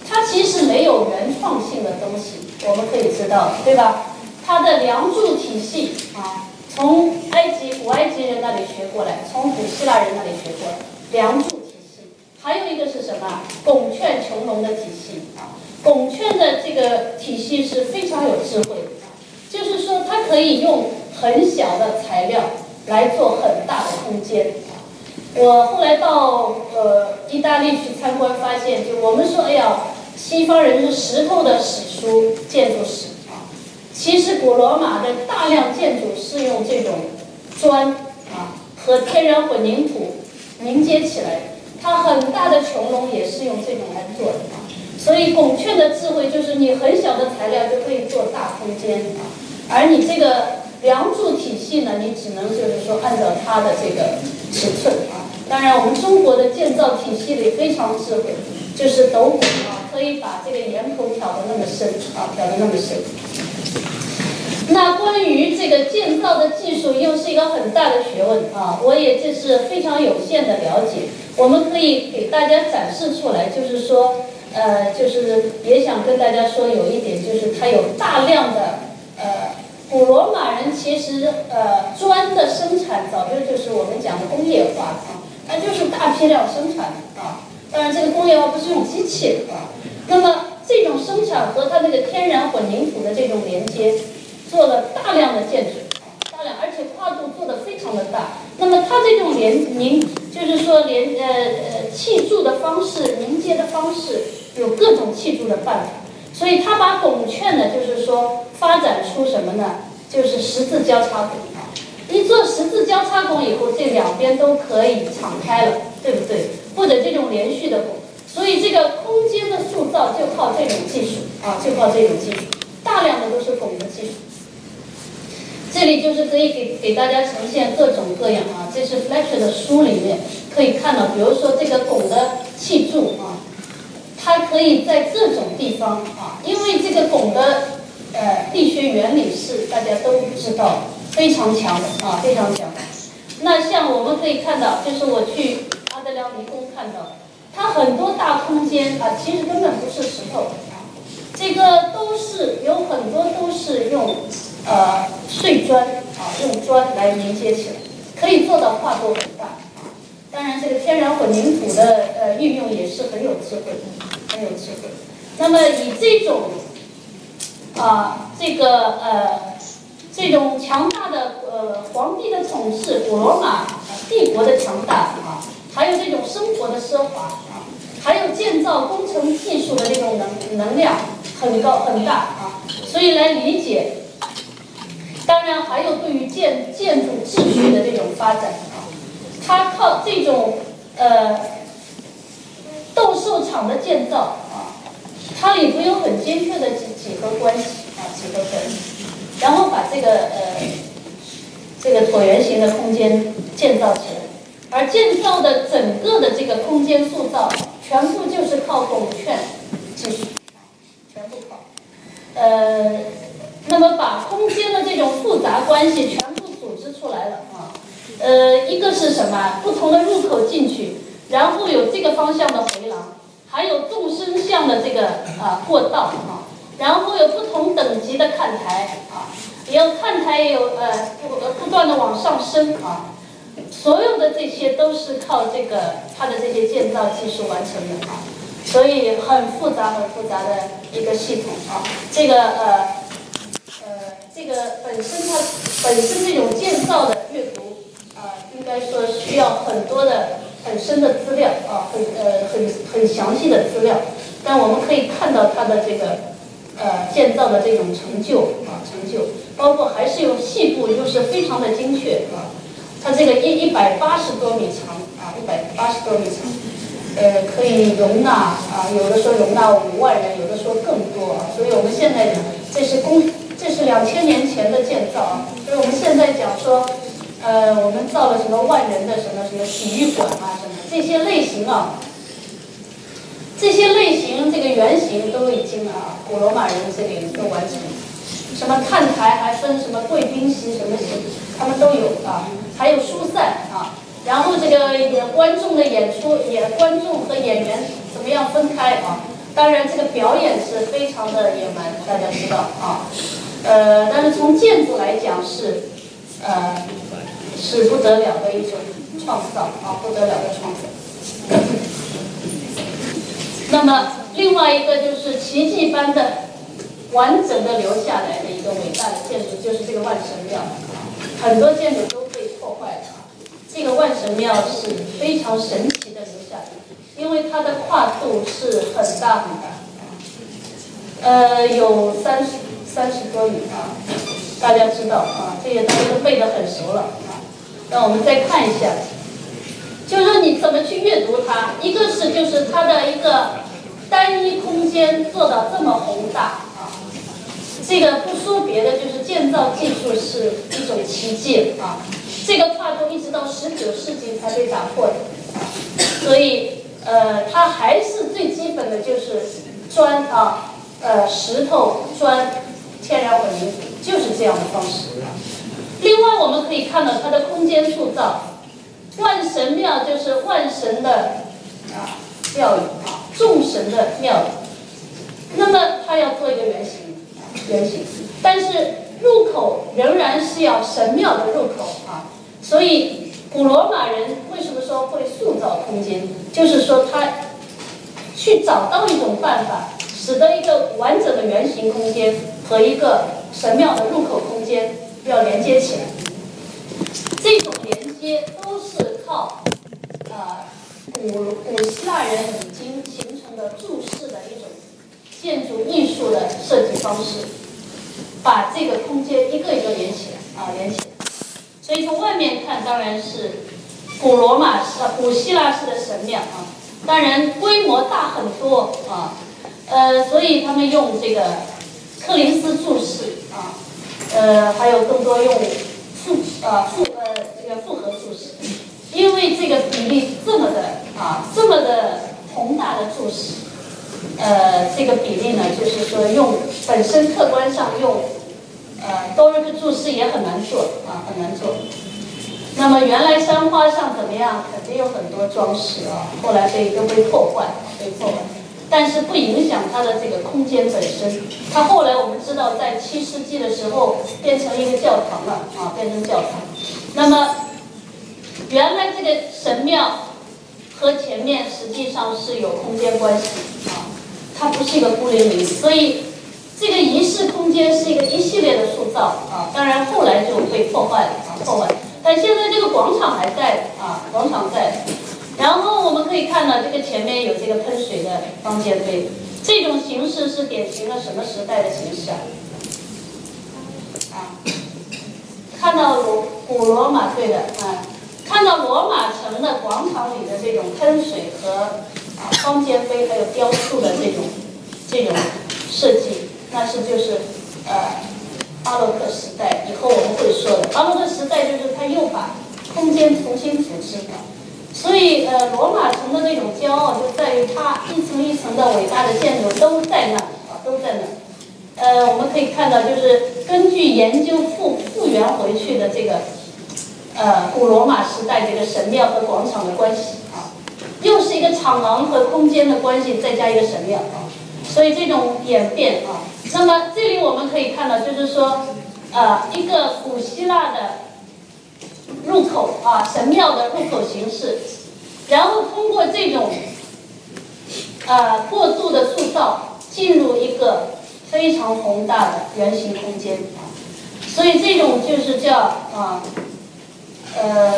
它其实没有原创性的东西，我们可以知道，对吧？它的梁柱体系啊，从埃及古埃及人那里学过来，从古希腊人那里学过来，梁柱体系。还有一个是什么？拱券穹隆的体系啊，拱券的这个体系是非常有智慧的，就是说它可以用很小的材料。来做很大的空间。我后来到呃意大利去参观，发现就我们说，哎呀，西方人是石头的史书建筑史啊，其实古罗马的大量建筑是用这种砖啊和天然混凝土凝结起来，它很大的穹隆也是用这种来做的啊。所以拱券的智慧就是你很小的材料就可以做大空间啊，而你这个。梁柱体系呢，你只能就是说按照它的这个尺寸啊。当然，我们中国的建造体系里非常智慧，就是斗拱啊，可以把这个檐口挑得那么深啊，挑得那么深。那关于这个建造的技术，又是一个很大的学问啊。我也这是非常有限的了解，我们可以给大家展示出来，就是说，呃，就是也想跟大家说有一点，就是它有大量的呃。古罗马人其实呃砖的生产早就就是我们讲的工业化啊，它就是大批量生产的啊。当然这个工业化不是用机器啊。那么这种生产和它那个天然混凝土的这种连接，做了大量的建筑，大量而且跨度做的非常的大。那么它这种连凝就是说连呃呃砌筑的方式、凝结的方式，有各种砌筑的办法。所以他把拱券呢，就是说发展出什么呢？就是十字交叉拱啊！你做十字交叉拱以后，这两边都可以敞开了，对不对？或者这种连续的拱，所以这个空间的塑造就靠这种技术啊，就靠这种技术，大量的都是拱的技术。这里就是可以给给大家呈现各种各样啊，这是 Fletcher 的书里面可以看到，比如说这个拱的砌筑啊。它可以在各种地方啊，因为这个拱的呃力学原理是大家都知道，非常强的啊，非常强。那像我们可以看到，就是我去阿德良迷宫看到，它很多大空间啊，其实根本不是石头，这个都是有很多都是用呃碎砖啊，用砖来连接起来，可以做到跨度很大。当然，这个天然混凝土的呃运用也是很有智慧，很有智慧。那么以这种啊这个呃这种强大的呃皇帝的统治，古罗马帝国的强大啊，还有这种生活的奢华啊，还有建造工程技术的这种能能量很高很大啊，所以来理解。当然，还有对于建建筑秩序的这种发展啊。它靠这种呃斗兽场的建造啊，它里头有很精确的几几何关系啊，几何关系，然后把这个呃这个椭圆形的空间建造起来，而建造的整个的这个空间塑造，全部就是靠拱券技术，全部靠，呃，那么把空间的这种复杂关系全部组织出来了啊。呃，一个是什么？不同的入口进去，然后有这个方向的回廊，还有纵深向的这个啊过道啊，然后有不同等级的看台啊，也有看台有呃不不断的往上升啊，所有的这些都是靠这个它的这些建造技术完成的啊，所以很复杂很复杂的一个系统啊，这个呃呃这个本身它本身这种建造的阅读。啊，应该说需要很多的很深的资料啊，很呃很很详细的资料。但我们可以看到它的这个呃建造的这种成就啊成就，包括还是有细部，又是非常的精确啊。它这个一一百八十多米长啊，一百八十多米长，呃，可以容纳啊，有的说容纳五万人，有的说更多啊。所以我们现在讲，这是公，这是两千年前的建造啊。所以我们现在讲说，呃，我们造了什么万人的什么什么体育馆啊，什么这些类型啊，这些类型这个原型都已经啊，古罗马人这里都完成。什么看台还分什么贵宾席什么席，他们都有啊，还有疏散啊，然后这个演观众的演出，演观众和演员怎么样分开啊？当然这个表演是非常的野蛮，大家知道啊，呃，但是从建筑来讲是，呃，是不得了的一种创造啊，不得了的创造。那么另外一个就是奇迹般的。完整的留下来的一个伟大的建筑就是这个万神庙，很多建筑都被破坏了。这个万神庙是非常神奇的留下来，因为它的跨度是很大很大，呃，有三十三十多米啊，大家知道啊，这些大家都背得很熟了啊。那我们再看一下，就是说你怎么去阅读它？一个是就是它的一个单一空间做到这么宏大啊。这个不说别的，就是建造技术是一种奇迹啊！这个跨度一直到十九世纪才被打破的，所以呃，它还是最基本的就是砖啊，呃，石头砖，天然混凝土，就是这样的方式。另外，我们可以看到它的空间塑造，万神庙就是万神的啊庙宇啊，众神的庙宇。那么，它要做一个圆形。圆形，但是入口仍然是要神庙的入口啊，所以古罗马人为什么说会塑造空间？就是说他去找到一种办法，使得一个完整的圆形空间和一个神庙的入口空间要连接起来。这种连接是靠啊古古希腊人已经形成的注释的一种。建筑艺术的设计方式，把这个空间一个一个连起来啊，连起来。所以从外面看，当然是古罗马式、古希腊式的神庙啊，当然规模大很多啊。呃，所以他们用这个克林斯注释啊，呃，还有更多用复啊复呃这个复合，因为这个比例这么的啊，这么的宏大的注释。呃，这个比例呢，就是说用本身客观上用，呃，多一个注释也很难做啊，很难做。那么原来山花上怎么样？肯定有很多装饰啊，后来被都被破坏，被破坏。但是不影响它的这个空间本身。它后来我们知道，在七世纪的时候变成一个教堂了啊，变成教堂。那么原来这个神庙和前面实际上是有空间关系啊。它不是一个孤零零，所以这个仪式空间是一个一系列的塑造啊。当然后来就被破坏了啊，破坏。但现在这个广场还在啊，广场在。然后我们可以看到这个前面有这个喷水的方尖碑，这种形式是典型的什么时代的形式啊？啊，看到古古罗马对的啊，看到罗马城的广场里的这种喷水和。方尖碑还有雕塑的这种这种设计，那是就是呃巴洛克时代以后我们会说的巴洛克时代就是他又把空间重新组织了，所以呃罗马城的那种骄傲就在于它一层一层的伟大的建筑都在那啊都在那，呃我们可以看到就是根据研究复复原回去的这个呃古罗马时代这个神庙和广场的关系啊。又是一个场廊和空间的关系，再加一个神庙啊，所以这种演变啊，那么这里我们可以看到，就是说，呃，一个古希腊的入口啊，神庙的入口形式，然后通过这种呃过度的塑造，进入一个非常宏大的圆形空间啊，所以这种就是叫啊，呃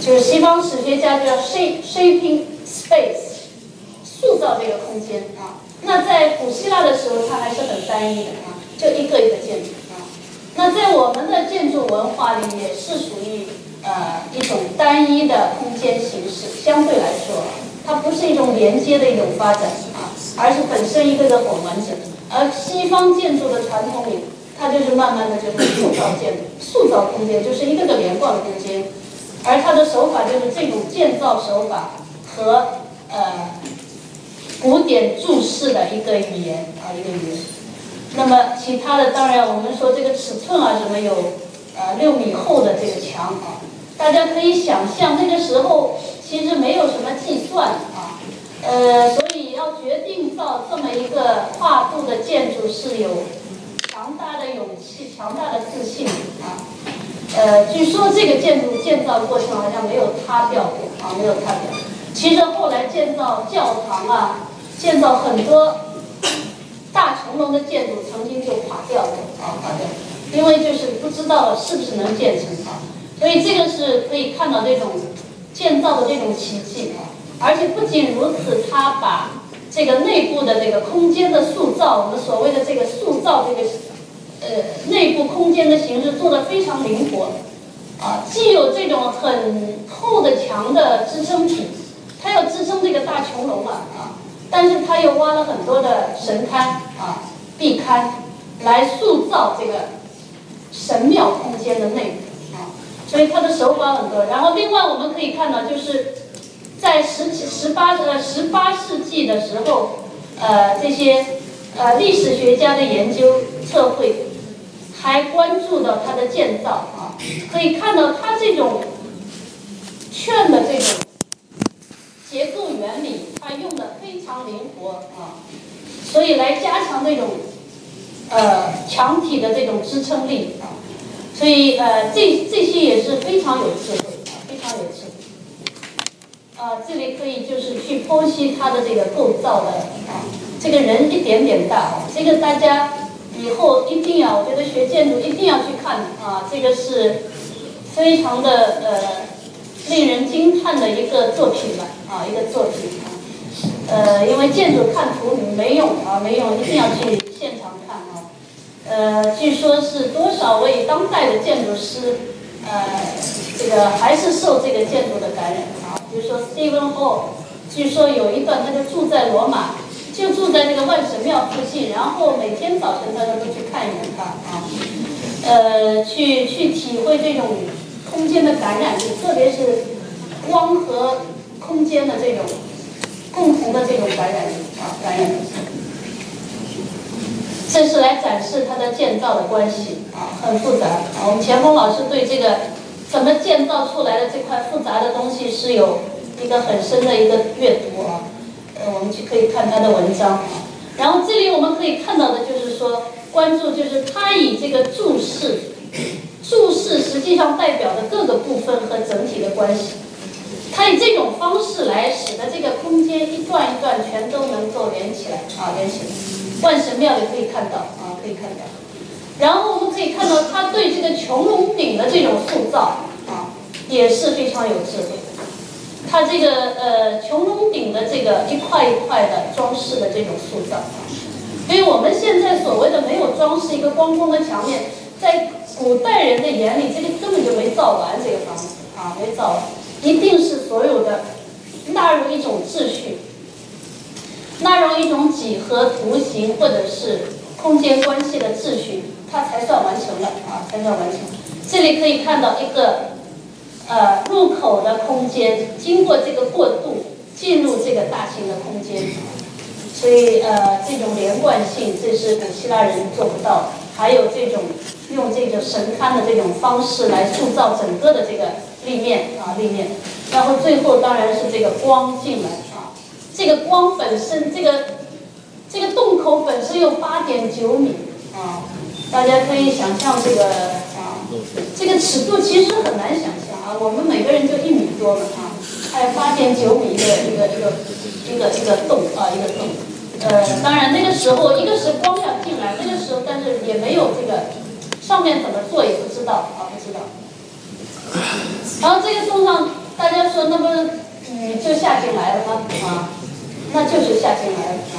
就是西方史学家叫 shape shaping space，塑造这个空间啊。那在古希腊的时候，它还是很单一的啊，就一个一个建筑啊。那在我们的建筑文化里，也是属于呃一种单一的空间形式，相对来说，它不是一种连接的一种发展啊，而是本身一个个很完整。而西方建筑的传统里，它就是慢慢的就是塑造建筑、塑造空间，就是一个个连贯的空间。而它的手法就是这种建造手法和呃古典注释的一个语言啊一个语言。那么其他的当然我们说这个尺寸啊什么有呃六米厚的这个墙啊，大家可以想象那个时候其实没有什么计算啊，呃所以要决定造这么一个跨度的建筑是有大的勇气、强大的自信啊。呃，据说这个建筑建造过程好像没有塌掉过啊，没有塌掉。其实后来建造教堂啊，建造很多大重楼的建筑，曾经就垮掉了啊，垮掉，因为就是不知道是不是能建成啊。所以这个是可以看到这种建造的这种奇迹啊。而且不仅如此，他把这个内部的这个空间的塑造，我们所谓的这个塑造这个。呃，内部空间的形式做的非常灵活，啊，既有这种很厚的墙的支撑体，它要支撑这个大穹楼嘛，啊，但是它又挖了很多的神龛啊、壁龛，来塑造这个神庙空间的内部啊，所以它的手法很多。然后另外我们可以看到，就是在十七、十八呃十八世纪的时候，呃，这些呃历史学家的研究测绘。还关注到它的建造啊，可以看到它这种券的这种结构原理，它用的非常灵活啊，所以来加强这种呃墙体的这种支撑力啊，所以呃这这些也是非常有智慧啊，非常有智慧啊，这里可以就是去剖析它的这个构造的啊，这个人一点点大，这个大家。以后一定要，我觉得学建筑一定要去看啊，这个是非常的呃令人惊叹的一个作品了啊，一个作品啊，呃，因为建筑看图没用啊，没用，一定要去现场看啊。呃，据说是多少位当代的建筑师，呃，这个还是受这个建筑的感染啊。比如说 Stephen Hall，据说有一段他就住在罗马。就住在那个万神庙附近，然后每天早晨大家都去看一眼它啊，呃，去去体会这种空间的感染力，特别是光和空间的这种共同的这种感染力啊，感染力。这是来展示它的建造的关系啊，很复杂。我们钱锋老师对这个怎么建造出来的这块复杂的东西是有一个很深的一个阅读啊。我们去可以看他的文章啊，然后这里我们可以看到的就是说，关注就是他以这个注释，注释实际上代表的各个部分和整体的关系，他以这种方式来使得这个空间一段一段全都能够连起来啊，连起来。万神庙也可以看到啊，可以看到。然后我们可以看到他对这个穹隆顶的这种塑造啊，也是非常有智慧。它这个呃穹隆顶的这个一块一块的装饰的这种塑造，所以我们现在所谓的没有装饰一个光光的墙面，在古代人的眼里，这个根本就没造完这个房子啊，没造完，一定是所有的纳入一种秩序，纳入一种几何图形或者是空间关系的秩序，它才算完成了啊，才算完成。这里可以看到一个。呃，入口的空间经过这个过渡，进入这个大型的空间，所以呃，这种连贯性这是古希腊人做不到的。还有这种用这个神龛的这种方式来塑造整个的这个立面啊立面，然后最后当然是这个光进来啊，这个光本身这个这个洞口本身有八点九米啊，大家可以想象这个啊，这个尺度其实很难想象。我们每个人就一米多嘛啊，还有八点九米一个一个一个一个一个洞啊一个洞，呃，当然那个时候一个是光要进来，那个时候但是也没有这个上面怎么做也不知道啊不知道。然后这个洞上大家说那不雨就下进来了吗啊？那就是下进来了啊。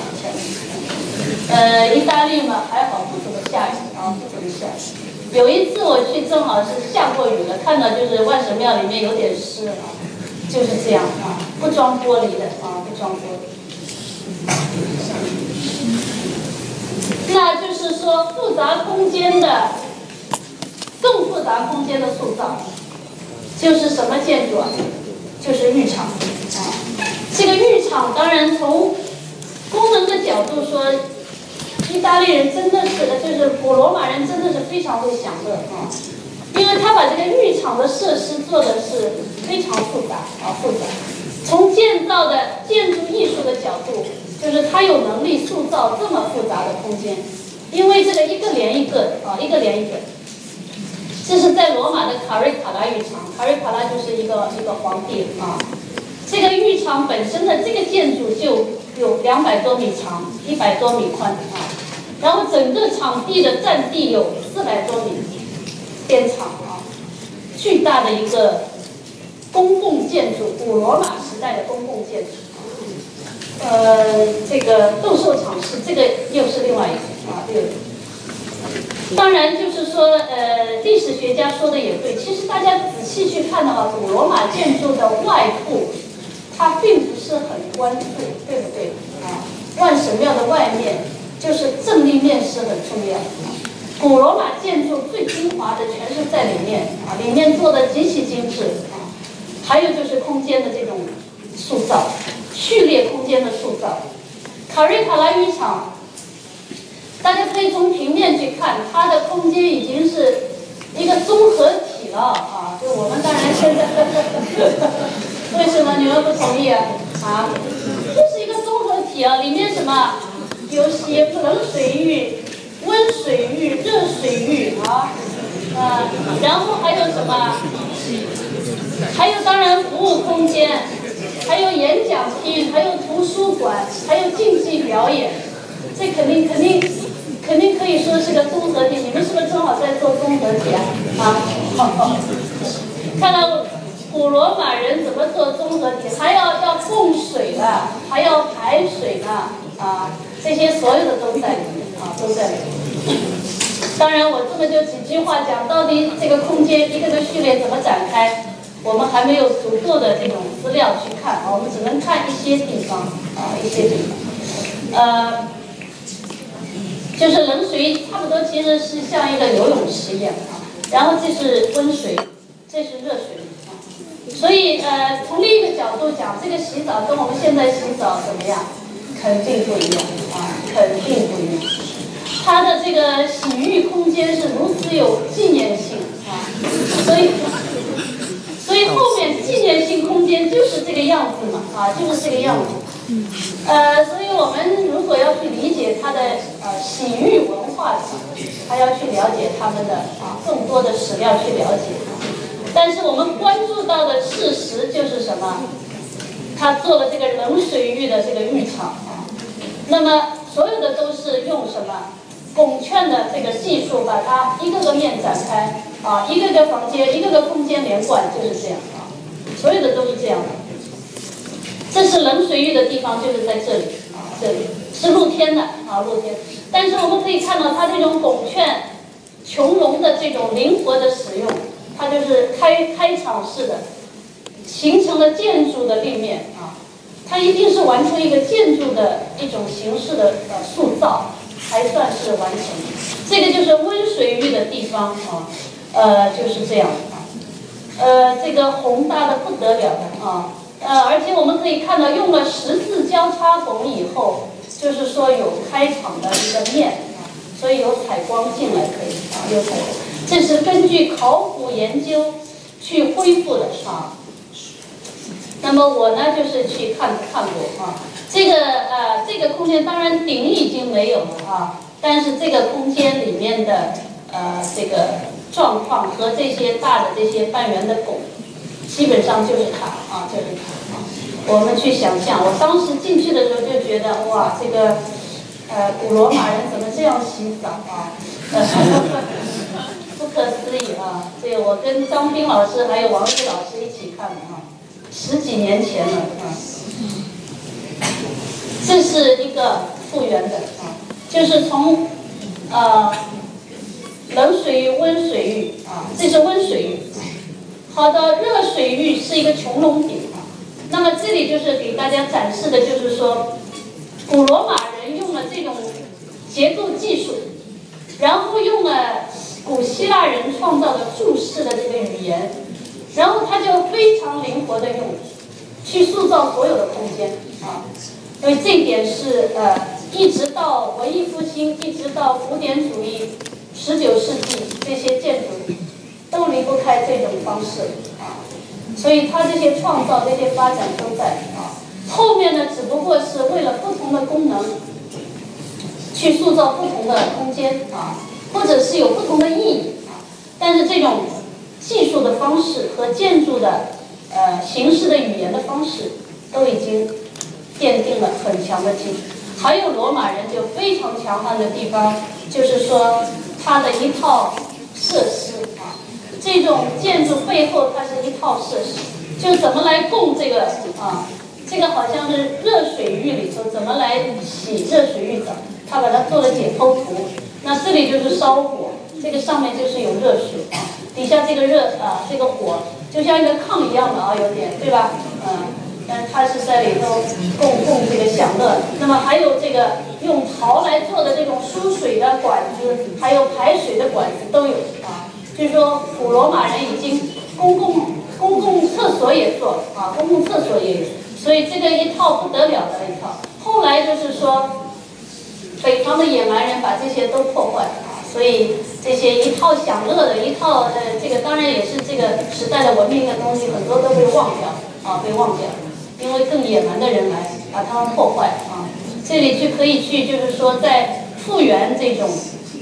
呃，意大利嘛还好不怎么下雨啊不怎么下雨。有一次我去，正好是下过雨了，看到就是万神庙里面有点湿啊，就是这样啊，不装玻璃的啊，不装玻璃。那就是说，复杂空间的更复杂空间的塑造，就是什么建筑啊？就是浴场啊。这个浴场当然从功能的角度说。意大利人真的是，就是古罗马人真的是非常会享乐啊，因为他把这个浴场的设施做的是非常复杂啊复杂。从建造的建筑艺术的角度，就是他有能力塑造这么复杂的空间，因为这个一个连一个啊一个连一个。这是在罗马的卡瑞卡拉浴场，卡瑞卡拉就是一个一个皇帝啊。这个浴场本身的这个建筑就有两百多米长，一百多米宽啊。然后整个场地的占地有四百多米，边长啊，巨大的一个公共建筑，古罗马时代的公共建筑。呃，这个斗兽场是这个又是另外一个啊，对。当然就是说，呃，历史学家说的也对，其实大家仔细去看的话，古罗马建筑的外部，它并不是很关注，对不对啊？万神庙的外面。就是正立面是很重要。古罗马建筑最精华的全是在里面啊，里面做的极其精致啊。还有就是空间的这种塑造，序列空间的塑造。卡瑞卡拉浴场，大家可以从平面去看，它的空间已经是一个综合体了啊。就我们当然现在，为什么你们不同意啊？啊，就是一个综合体啊，里面什么？有洗冷水浴、温水浴、热水浴啊，啊，然后还有什么？还有当然服务空间，还有演讲厅，还有图书馆，还有竞技表演，这肯定肯定肯定可以说是个综合体。你们是不是正好在做综合体啊？啊，好好，看到古罗马人怎么做综合体，还要要供水的，还要排水的啊。这些所有的都在里面啊，都在里面。当然，我这么就几句话讲，到底这个空间一个个序列怎么展开，我们还没有足够的这种资料去看啊，我们只能看一些地方啊，一些地方。呃，就是冷水差不多其实是像一个游泳池一样啊，然后这是温水，这是热水啊。所以呃，从另一个角度讲，这个洗澡跟我们现在洗澡怎么样？肯定不一样啊，肯定不一样。它的这个洗浴空间是如此有纪念性啊，所以，所以后面纪念性空间就是这个样子嘛啊，就是这个样子。呃，所以我们如果要去理解它的呃洗浴文化还要去了解他们的啊更多的史料去了解。但是我们关注到的事实就是什么？他做了这个冷水浴的这个浴场。那么所有的都是用什么拱券的这个技术，把它一个个面展开啊，一个个房间，一个个空间连贯，就是这样啊，所有的都是这样的。这是冷水浴的地方，就是在这里啊，这里是露天的啊，露天。但是我们可以看到它这种拱券、穹隆的这种灵活的使用，它就是开开场式的，形成了建筑的立面啊。它一定是完成一个建筑的一种形式的呃塑造，才算是完成。这个就是温水浴的地方啊，呃就是这样啊，呃这个宏大的不得了的啊，呃而且我们可以看到用了十字交叉拱以后，就是说有开场的一个面啊，所以有采光进来可以啊，有采光。这是根据考古研究去恢复的啊。那么我呢，就是去看看过啊，这个呃，这个空间当然顶已经没有了啊，但是这个空间里面的呃这个状况和这些大的这些半圆的拱，基本上就是它啊，就是它啊。我们去想象，我当时进去的时候就觉得哇，这个呃古罗马人怎么这样洗澡啊？不可思议啊！这个我跟张斌老师还有王玉老师一起看的啊。十几年前了啊，这是一个复原的啊，就是从呃冷水浴、温水浴啊，这是温水浴。好的，热水浴是一个穹窿顶。那么这里就是给大家展示的，就是说，古罗马人用了这种结构技术，然后用了古希腊人创造的注释的这个语言，他就非常灵活的用，去塑造所有的空间啊。所以这一点是呃，一直到文艺复兴，一直到古典主义，十九世纪这些建筑。都离不开这种方式啊，所以他这些创造、这些发展都在啊。后面呢，只不过是为了不同的功能，去塑造不同的空间啊，或者是有不同的意义啊。但是这种技术的方式和建筑的呃形式的语言的方式，都已经奠定了很强的基础。还有罗马人就非常强悍的地方，就是说他的一套设施啊。这种建筑背后，它是一套设施，就怎么来供这个啊？这个好像是热水浴里头怎么来洗热水浴澡，他把它做了解剖图。那这里就是烧火，这个上面就是有热水啊，底下这个热啊，这个火就像一个炕一样的啊，有点对吧？嗯，但它是在里头供供这个享乐。那么还有这个用陶来做的这种输水的管子，还有排水的管子都有啊。就是说，古罗马人已经公共公共厕所也做啊，公共厕所也有，所以这个一套不得了的一套。后来就是说，北方的野蛮人把这些都破坏啊，所以这些一套享乐的一套呃，这个当然也是这个时代的文明的东西，很多都被忘掉啊，被忘掉，因为更野蛮的人来把它们破坏啊。这里就可以去，就是说在复原这种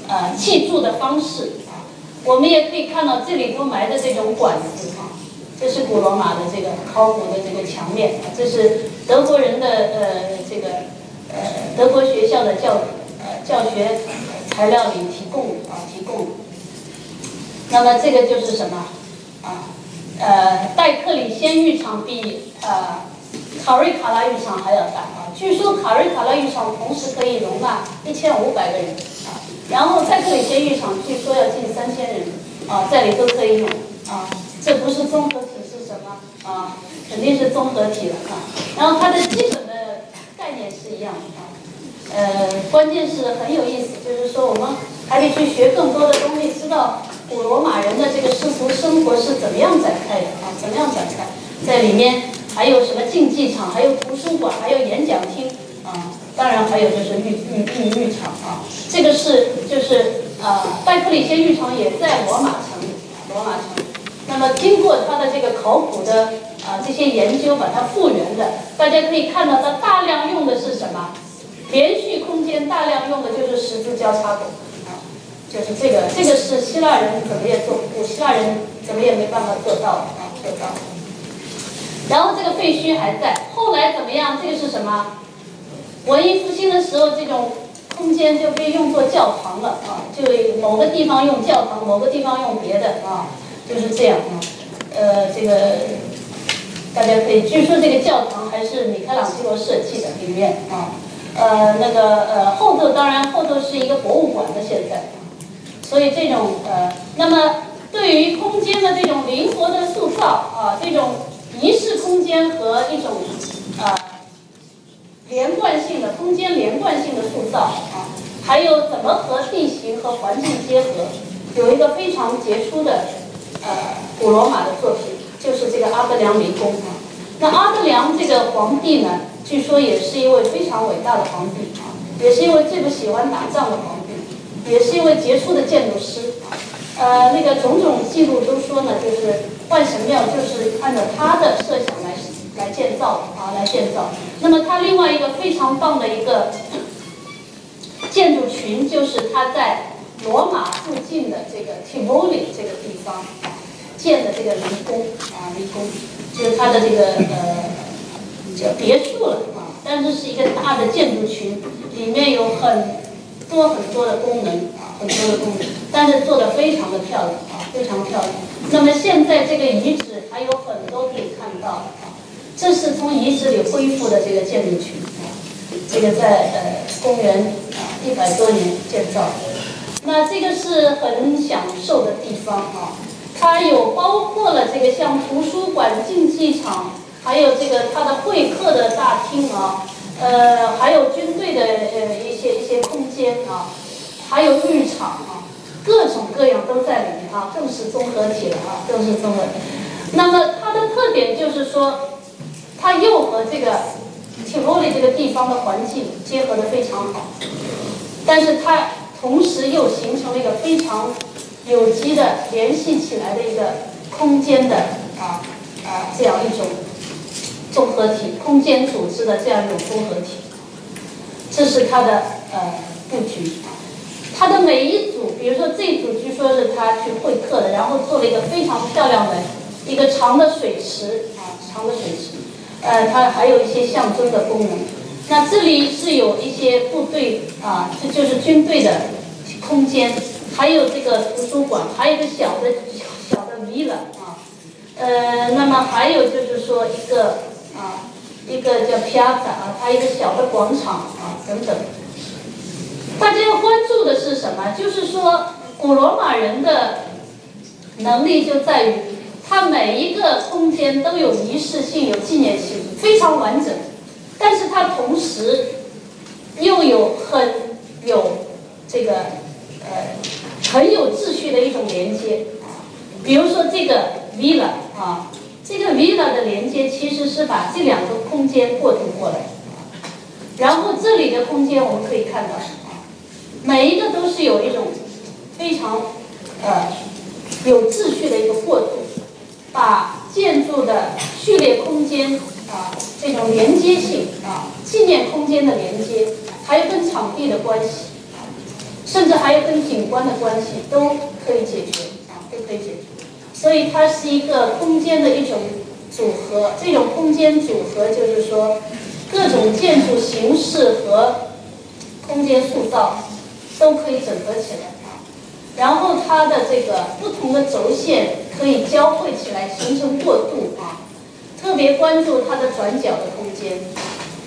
呃砌筑的方式啊。我们也可以看到这里头埋的这种管子啊，这是古罗马的这个考古的这个墙面，这是德国人的呃这个呃德国学校的教呃教学材料里提供啊提供。那么这个就是什么啊？呃，戴克里先浴场比呃卡瑞卡拉浴场还要大啊，据说卡瑞卡拉浴场同时可以容纳一千五百个人。然后在克里先浴场，据说要近三千人，啊，在里都可以用，啊，这不是综合体是什么？啊，肯定是综合体了啊。然后它的基本的概念是一样的啊，呃，关键是很有意思，就是说我们还得去学更多的东西，知道古罗马人的这个世俗生活是怎么样展开的啊，怎么样展开，在里面还有什么竞技场，还有图书馆，还有演讲厅啊。当然还有就是浴浴浴浴场啊，这个是就是呃，拜克里先浴场也在罗马城，罗马城。那么经过他的这个考古的啊这些研究，把它复原的，大家可以看到，它大量用的是什么？连续空间，大量用的就是十字交叉口啊，就是这个，这个是希腊人怎么也做，不过希腊人怎么也没办法做到啊，做到。然后这个废墟还在，后来怎么样？这个是什么？文艺复兴的时候，这种空间就被用作教堂了啊，就某个地方用教堂，某个地方用别的啊，就是这样啊。呃，这个大家可以，据说这个教堂还是米开朗基罗设计的，里面啊，呃，那个呃后座当然后座是一个博物馆的现在，所以这种呃，那么对于空间的这种灵活的塑造啊，这种仪式空间和一种啊。连贯性的空间，连贯性的塑造啊，还有怎么和地形和环境结合，有一个非常杰出的呃古罗马的作品，就是这个阿德良迷宫啊。那阿德良这个皇帝呢，据说也是一位非常伟大的皇帝啊，也是一位最不喜欢打仗的皇帝，也是一位杰出的建筑师啊。呃，那个种种记录都说呢，就是万神庙就是按照他的设想来。来建造啊，来建造。那么他另外一个非常棒的一个建筑群，就是他在罗马附近的这个 Tivoli 这个地方建的这个离宫啊，离宫就是它的这个呃叫别墅了啊，但是是一个大的建筑群，里面有很多很多的功能啊，很多的功能，但是做的非常的漂亮啊，非常漂亮。那么现在这个遗址还有很多可以看到啊。这是从遗址里恢复的这个建筑群啊，这个在呃公元啊一百多年建造的。那这个是很享受的地方啊。它有包括了这个像图书馆、竞技场，还有这个它的会客的大厅啊，呃，还有军队的呃一些一些空间啊，还有浴场啊，各种各样都在里面啊，更是综合体了啊，更是综合。那么它的特点就是说，它又和这个 Tivoli 这个地方的环境结合的非常好，但是它同时又形成了一个非常有机的联系起来的一个空间的啊啊这样一种综合体，空间组织的这样一种综合体，这是它的呃布局。它的每一组，比如说这一组据说是他去会客的，然后做了一个非常漂亮的。一个长的水池啊，长的水池，呃，它还有一些象征的功能。那这里是有一些部队啊，这就是军队的空间，还有这个图书馆，还有一个小的小的 villa 啊，呃，那么还有就是说一个啊，一个叫 piazza 啊，它一个小的广场啊等等。大家要关注的是什么？就是说古罗马人的能力就在于。它每一个空间都有仪式性、有纪念性，非常完整。但是它同时又有很有这个呃很有秩序的一种连接。比如说这个 villa 啊，这个 villa 的连接其实是把这两个空间过渡过来。然后这里的空间我们可以看到，每一个都是有一种非常呃有秩序的一个过渡。把建筑的序列空间啊，这种连接性啊，纪念空间的连接，还有跟场地的关系，甚至还有跟景观的关系，都可以解决啊，都可以解决。所以它是一个空间的一种组合。这种空间组合就是说，各种建筑形式和空间塑造都可以整合起来啊。然后它的这个不同的轴线。可以交汇起来形成过渡啊，特别关注它的转角的空间，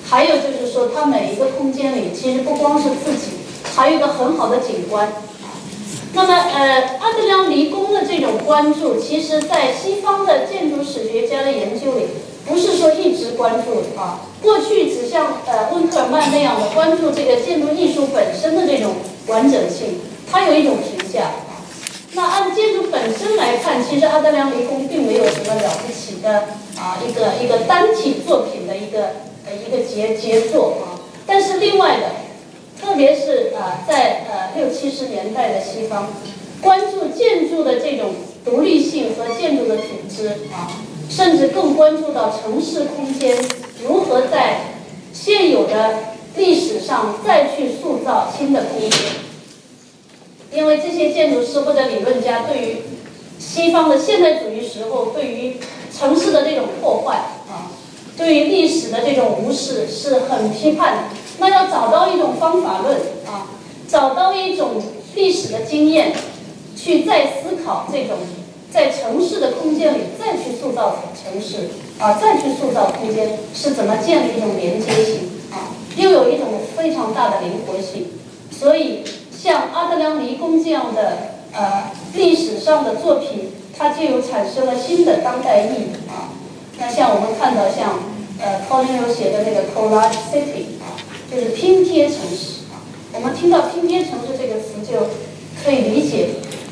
还有就是说它每一个空间里其实不光是自己，还有一个很好的景观。那么呃，阿德良离宫的这种关注，其实在西方的建筑史学家的研究里，不是说一直关注啊，过去只像呃温克尔曼那样的关注这个建筑艺术本身的这种完整性，它有一种评价。那按建筑本身来看，其实阿德良离宫并没有什么了不起的啊，一个一个单体作品的一个呃一个杰杰作啊。但是另外的，特别是啊在呃六七十年代的西方，关注建筑的这种独立性和建筑的组织啊，甚至更关注到城市空间如何在现有的历史上再去塑造新的空间。因为这些建筑师或者理论家对于西方的现代主义时候对于城市的这种破坏啊，对于历史的这种无视是很批判的。那要找到一种方法论啊，找到一种历史的经验，去再思考这种在城市的空间里再去塑造城市啊，再去塑造空间是怎么建立一种连接性啊，又有一种非常大的灵活性，所以。像阿德良尼宫这样的呃历史上的作品，它就有产生了新的当代意义啊。那像我们看到像呃 Colin 写的那个 Collage City，就是拼贴城市啊。我们听到拼贴城市这个词，就可以理解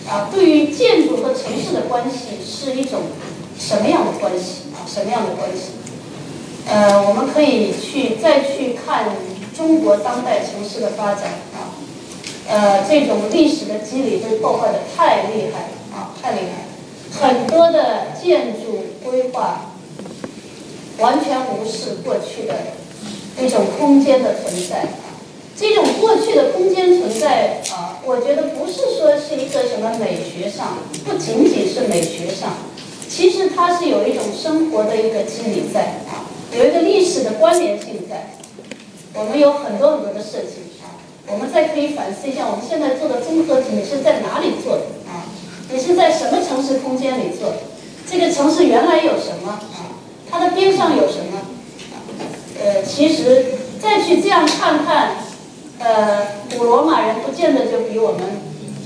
啊，对于建筑和城市的关系是一种什么样的关系啊？什么样的关系？呃，我们可以去再去看中国当代城市的发展啊。呃，这种历史的积累被破坏的太厉害了啊，太厉害了！很多的建筑规划完全无视过去的那种空间的存在。这种过去的空间存在啊，我觉得不是说是一个什么美学上，不仅仅是美学上，其实它是有一种生活的一个机理在啊，有一个历史的关联性在。我们有很多很多的设计。我们再可以反思一下，我们现在做的综合体，你是在哪里做的啊？你是在什么城市空间里做的？这个城市原来有什么啊？它的边上有什么？呃，其实再去这样看看，呃，古罗马人不见得就比我们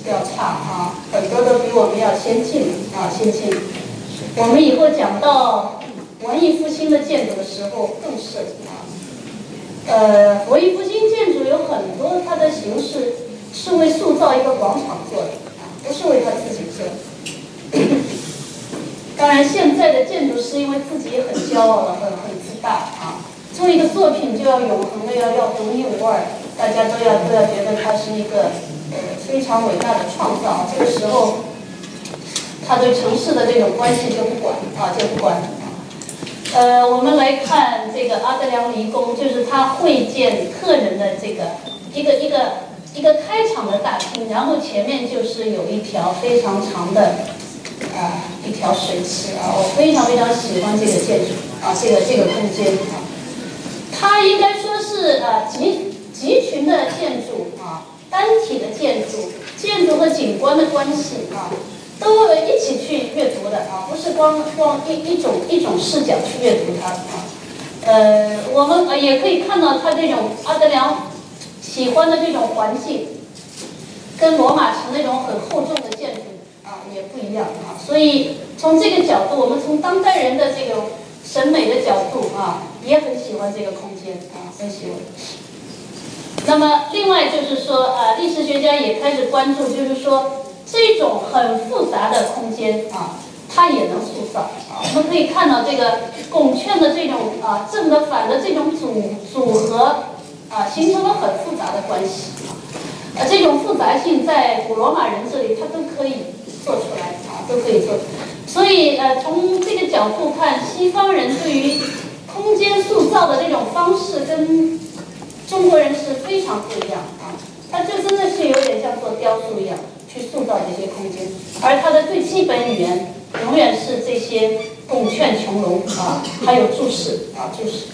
要差啊，很多都比我们要先进啊，先进。我们以后讲到文艺复兴的建筑的时候更是啊，呃，文艺复兴建筑有很多它的形式是为塑造一个广场做的，不是为他自己做。当然，现在的建筑师因为自己也很骄傲了，很很自大，做一个作品就要永恒的，要要独一无二，大家都要都要觉得它是一个呃非常伟大的创造。这个时候，他对城市的这种关系就不管啊，就不管。呃，我们来看这个阿德良离宫，就是他会见客人的这个一个一个一个开场的大厅，然后前面就是有一条非常长的。啊，一条水池啊，我非常非常喜欢这个建筑啊，这个这个空间啊，它应该说是啊集集群的建筑啊，单体的建筑，建筑和景观的关系啊，都一起去阅读的啊，不是光光一一种一种视角去阅读它啊。呃，我们呃也可以看到它这种阿德良喜欢的这种环境，跟罗马城那种很厚重的建筑啊。也不一样啊，所以从这个角度，我们从当代人的这个审美的角度啊，也很喜欢这个空间啊，很喜欢。那么，另外就是说啊，历史学家也开始关注，就是说这种很复杂的空间啊，它也能塑造啊。我们可以看到这个拱券的这种啊正的反的这种组组合啊，形成了很复杂的关系啊。呃，这种复杂性在古罗马人这里，他都可以。做出来啊，都可以做。所以呃，从这个角度看，西方人对于空间塑造的那种方式跟中国人是非常不一样啊。他就真的是有点像做雕塑一样去塑造这些空间，而它的最基本语言永远是这些拱券穹隆啊，还有注释啊，注释。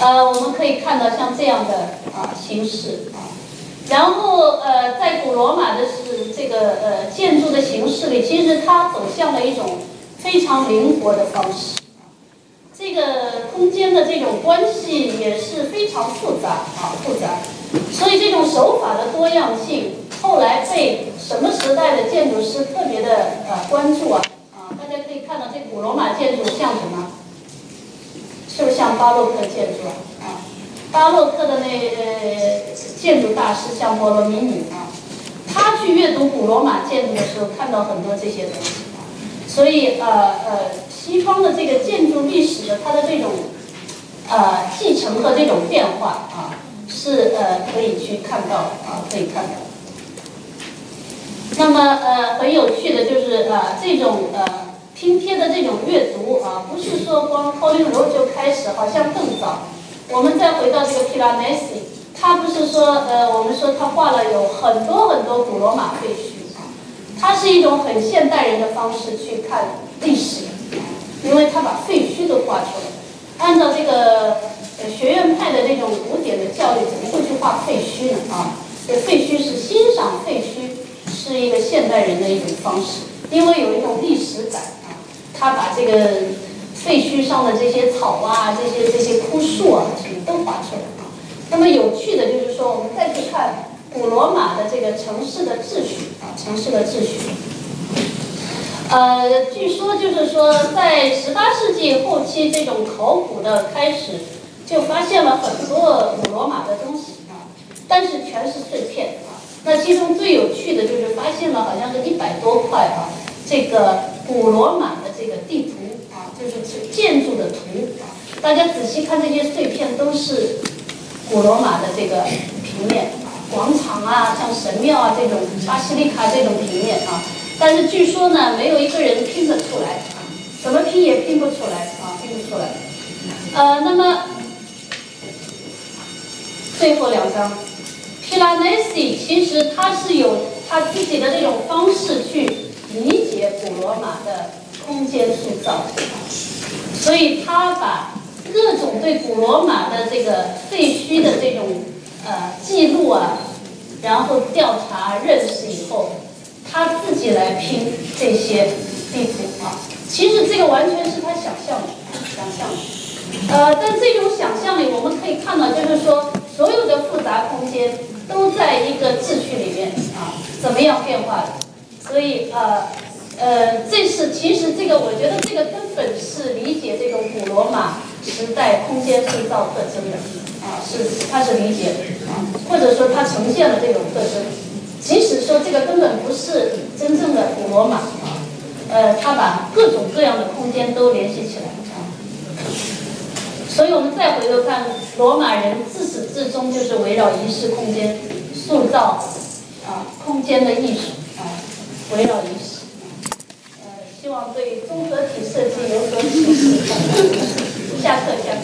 呃，我们可以看到像这样的啊形式啊。然后，呃，在古罗马的是这个呃建筑的形式里，其实它走向了一种非常灵活的方式。这个空间的这种关系也是非常复杂啊，复杂。所以这种手法的多样性，后来被什么时代的建筑师特别的呃关注啊？啊，大家可以看到这古罗马建筑像什么？是不是像巴洛克建筑啊？啊，巴洛克的那呃。建筑大师像波罗米尼啊，他去阅读古罗马建筑的时候，看到很多这些东西啊。所以呃呃，西方的这个建筑历史的它的这种呃继承和这种变化啊，是呃可以去看到啊，可以看到。那么呃很有趣的就是呃这种呃拼贴的这种阅读啊，不是说光 Colin Road 就开始，好像更早。我们再回到这个 Piranesi。他不是说，呃，我们说他画了有很多很多古罗马废墟他，是一种很现代人的方式去看历史，因为他把废墟都画出来。按照这个呃学院派的这种古典的教育，怎么会去画废墟呢？啊，这废墟是欣赏废墟，是一个现代人的一种方式，因为有一种历史感啊。他把这个废墟上的这些草啊，这些这些枯树啊，什么都画出来啊。那么有趣的就是说，我们再去看古罗马的这个城市的秩序啊，城市的秩序。呃，据说就是说，在十八世纪后期，这种考古的开始，就发现了很多古罗马的东西啊，但是全是碎片啊。那其中最有趣的就是发现了好像是一百多块啊，这个古罗马的这个地图啊，就是建筑的图啊。大家仔细看这些碎片，都是。古罗马的这个平面，广场啊，像神庙啊这种巴西利卡这种平面啊，但是据说呢，没有一个人拼得出来，怎么拼也拼不出来啊，拼不出来。呃，那么最后两张，Piranesi 其实他是有他自己的这种方式去理解古罗马的空间塑造，所以他把。各种对古罗马的这个废墟的这种呃记录啊，然后调查认识以后，他自己来拼这些地图啊。其实这个完全是他想象的，想象的。呃，但这种想象里，我们可以看到，就是说所有的复杂空间都在一个秩序里面啊，怎么样变化的。所以呃呃，这是其实这个我觉得这个根本是理解这种古罗马时代空间塑造特征的啊，是它是理解的啊，或者说它呈现了这种特征。即使说这个根本不是真正的古罗马，啊，呃，他把各种各样的空间都联系起来，啊，所以我们再回头看罗马人自始至终就是围绕仪式空间塑造啊空间的艺术，啊，围绕仪式，呃，希望对综合体设计有所启示。下课下课。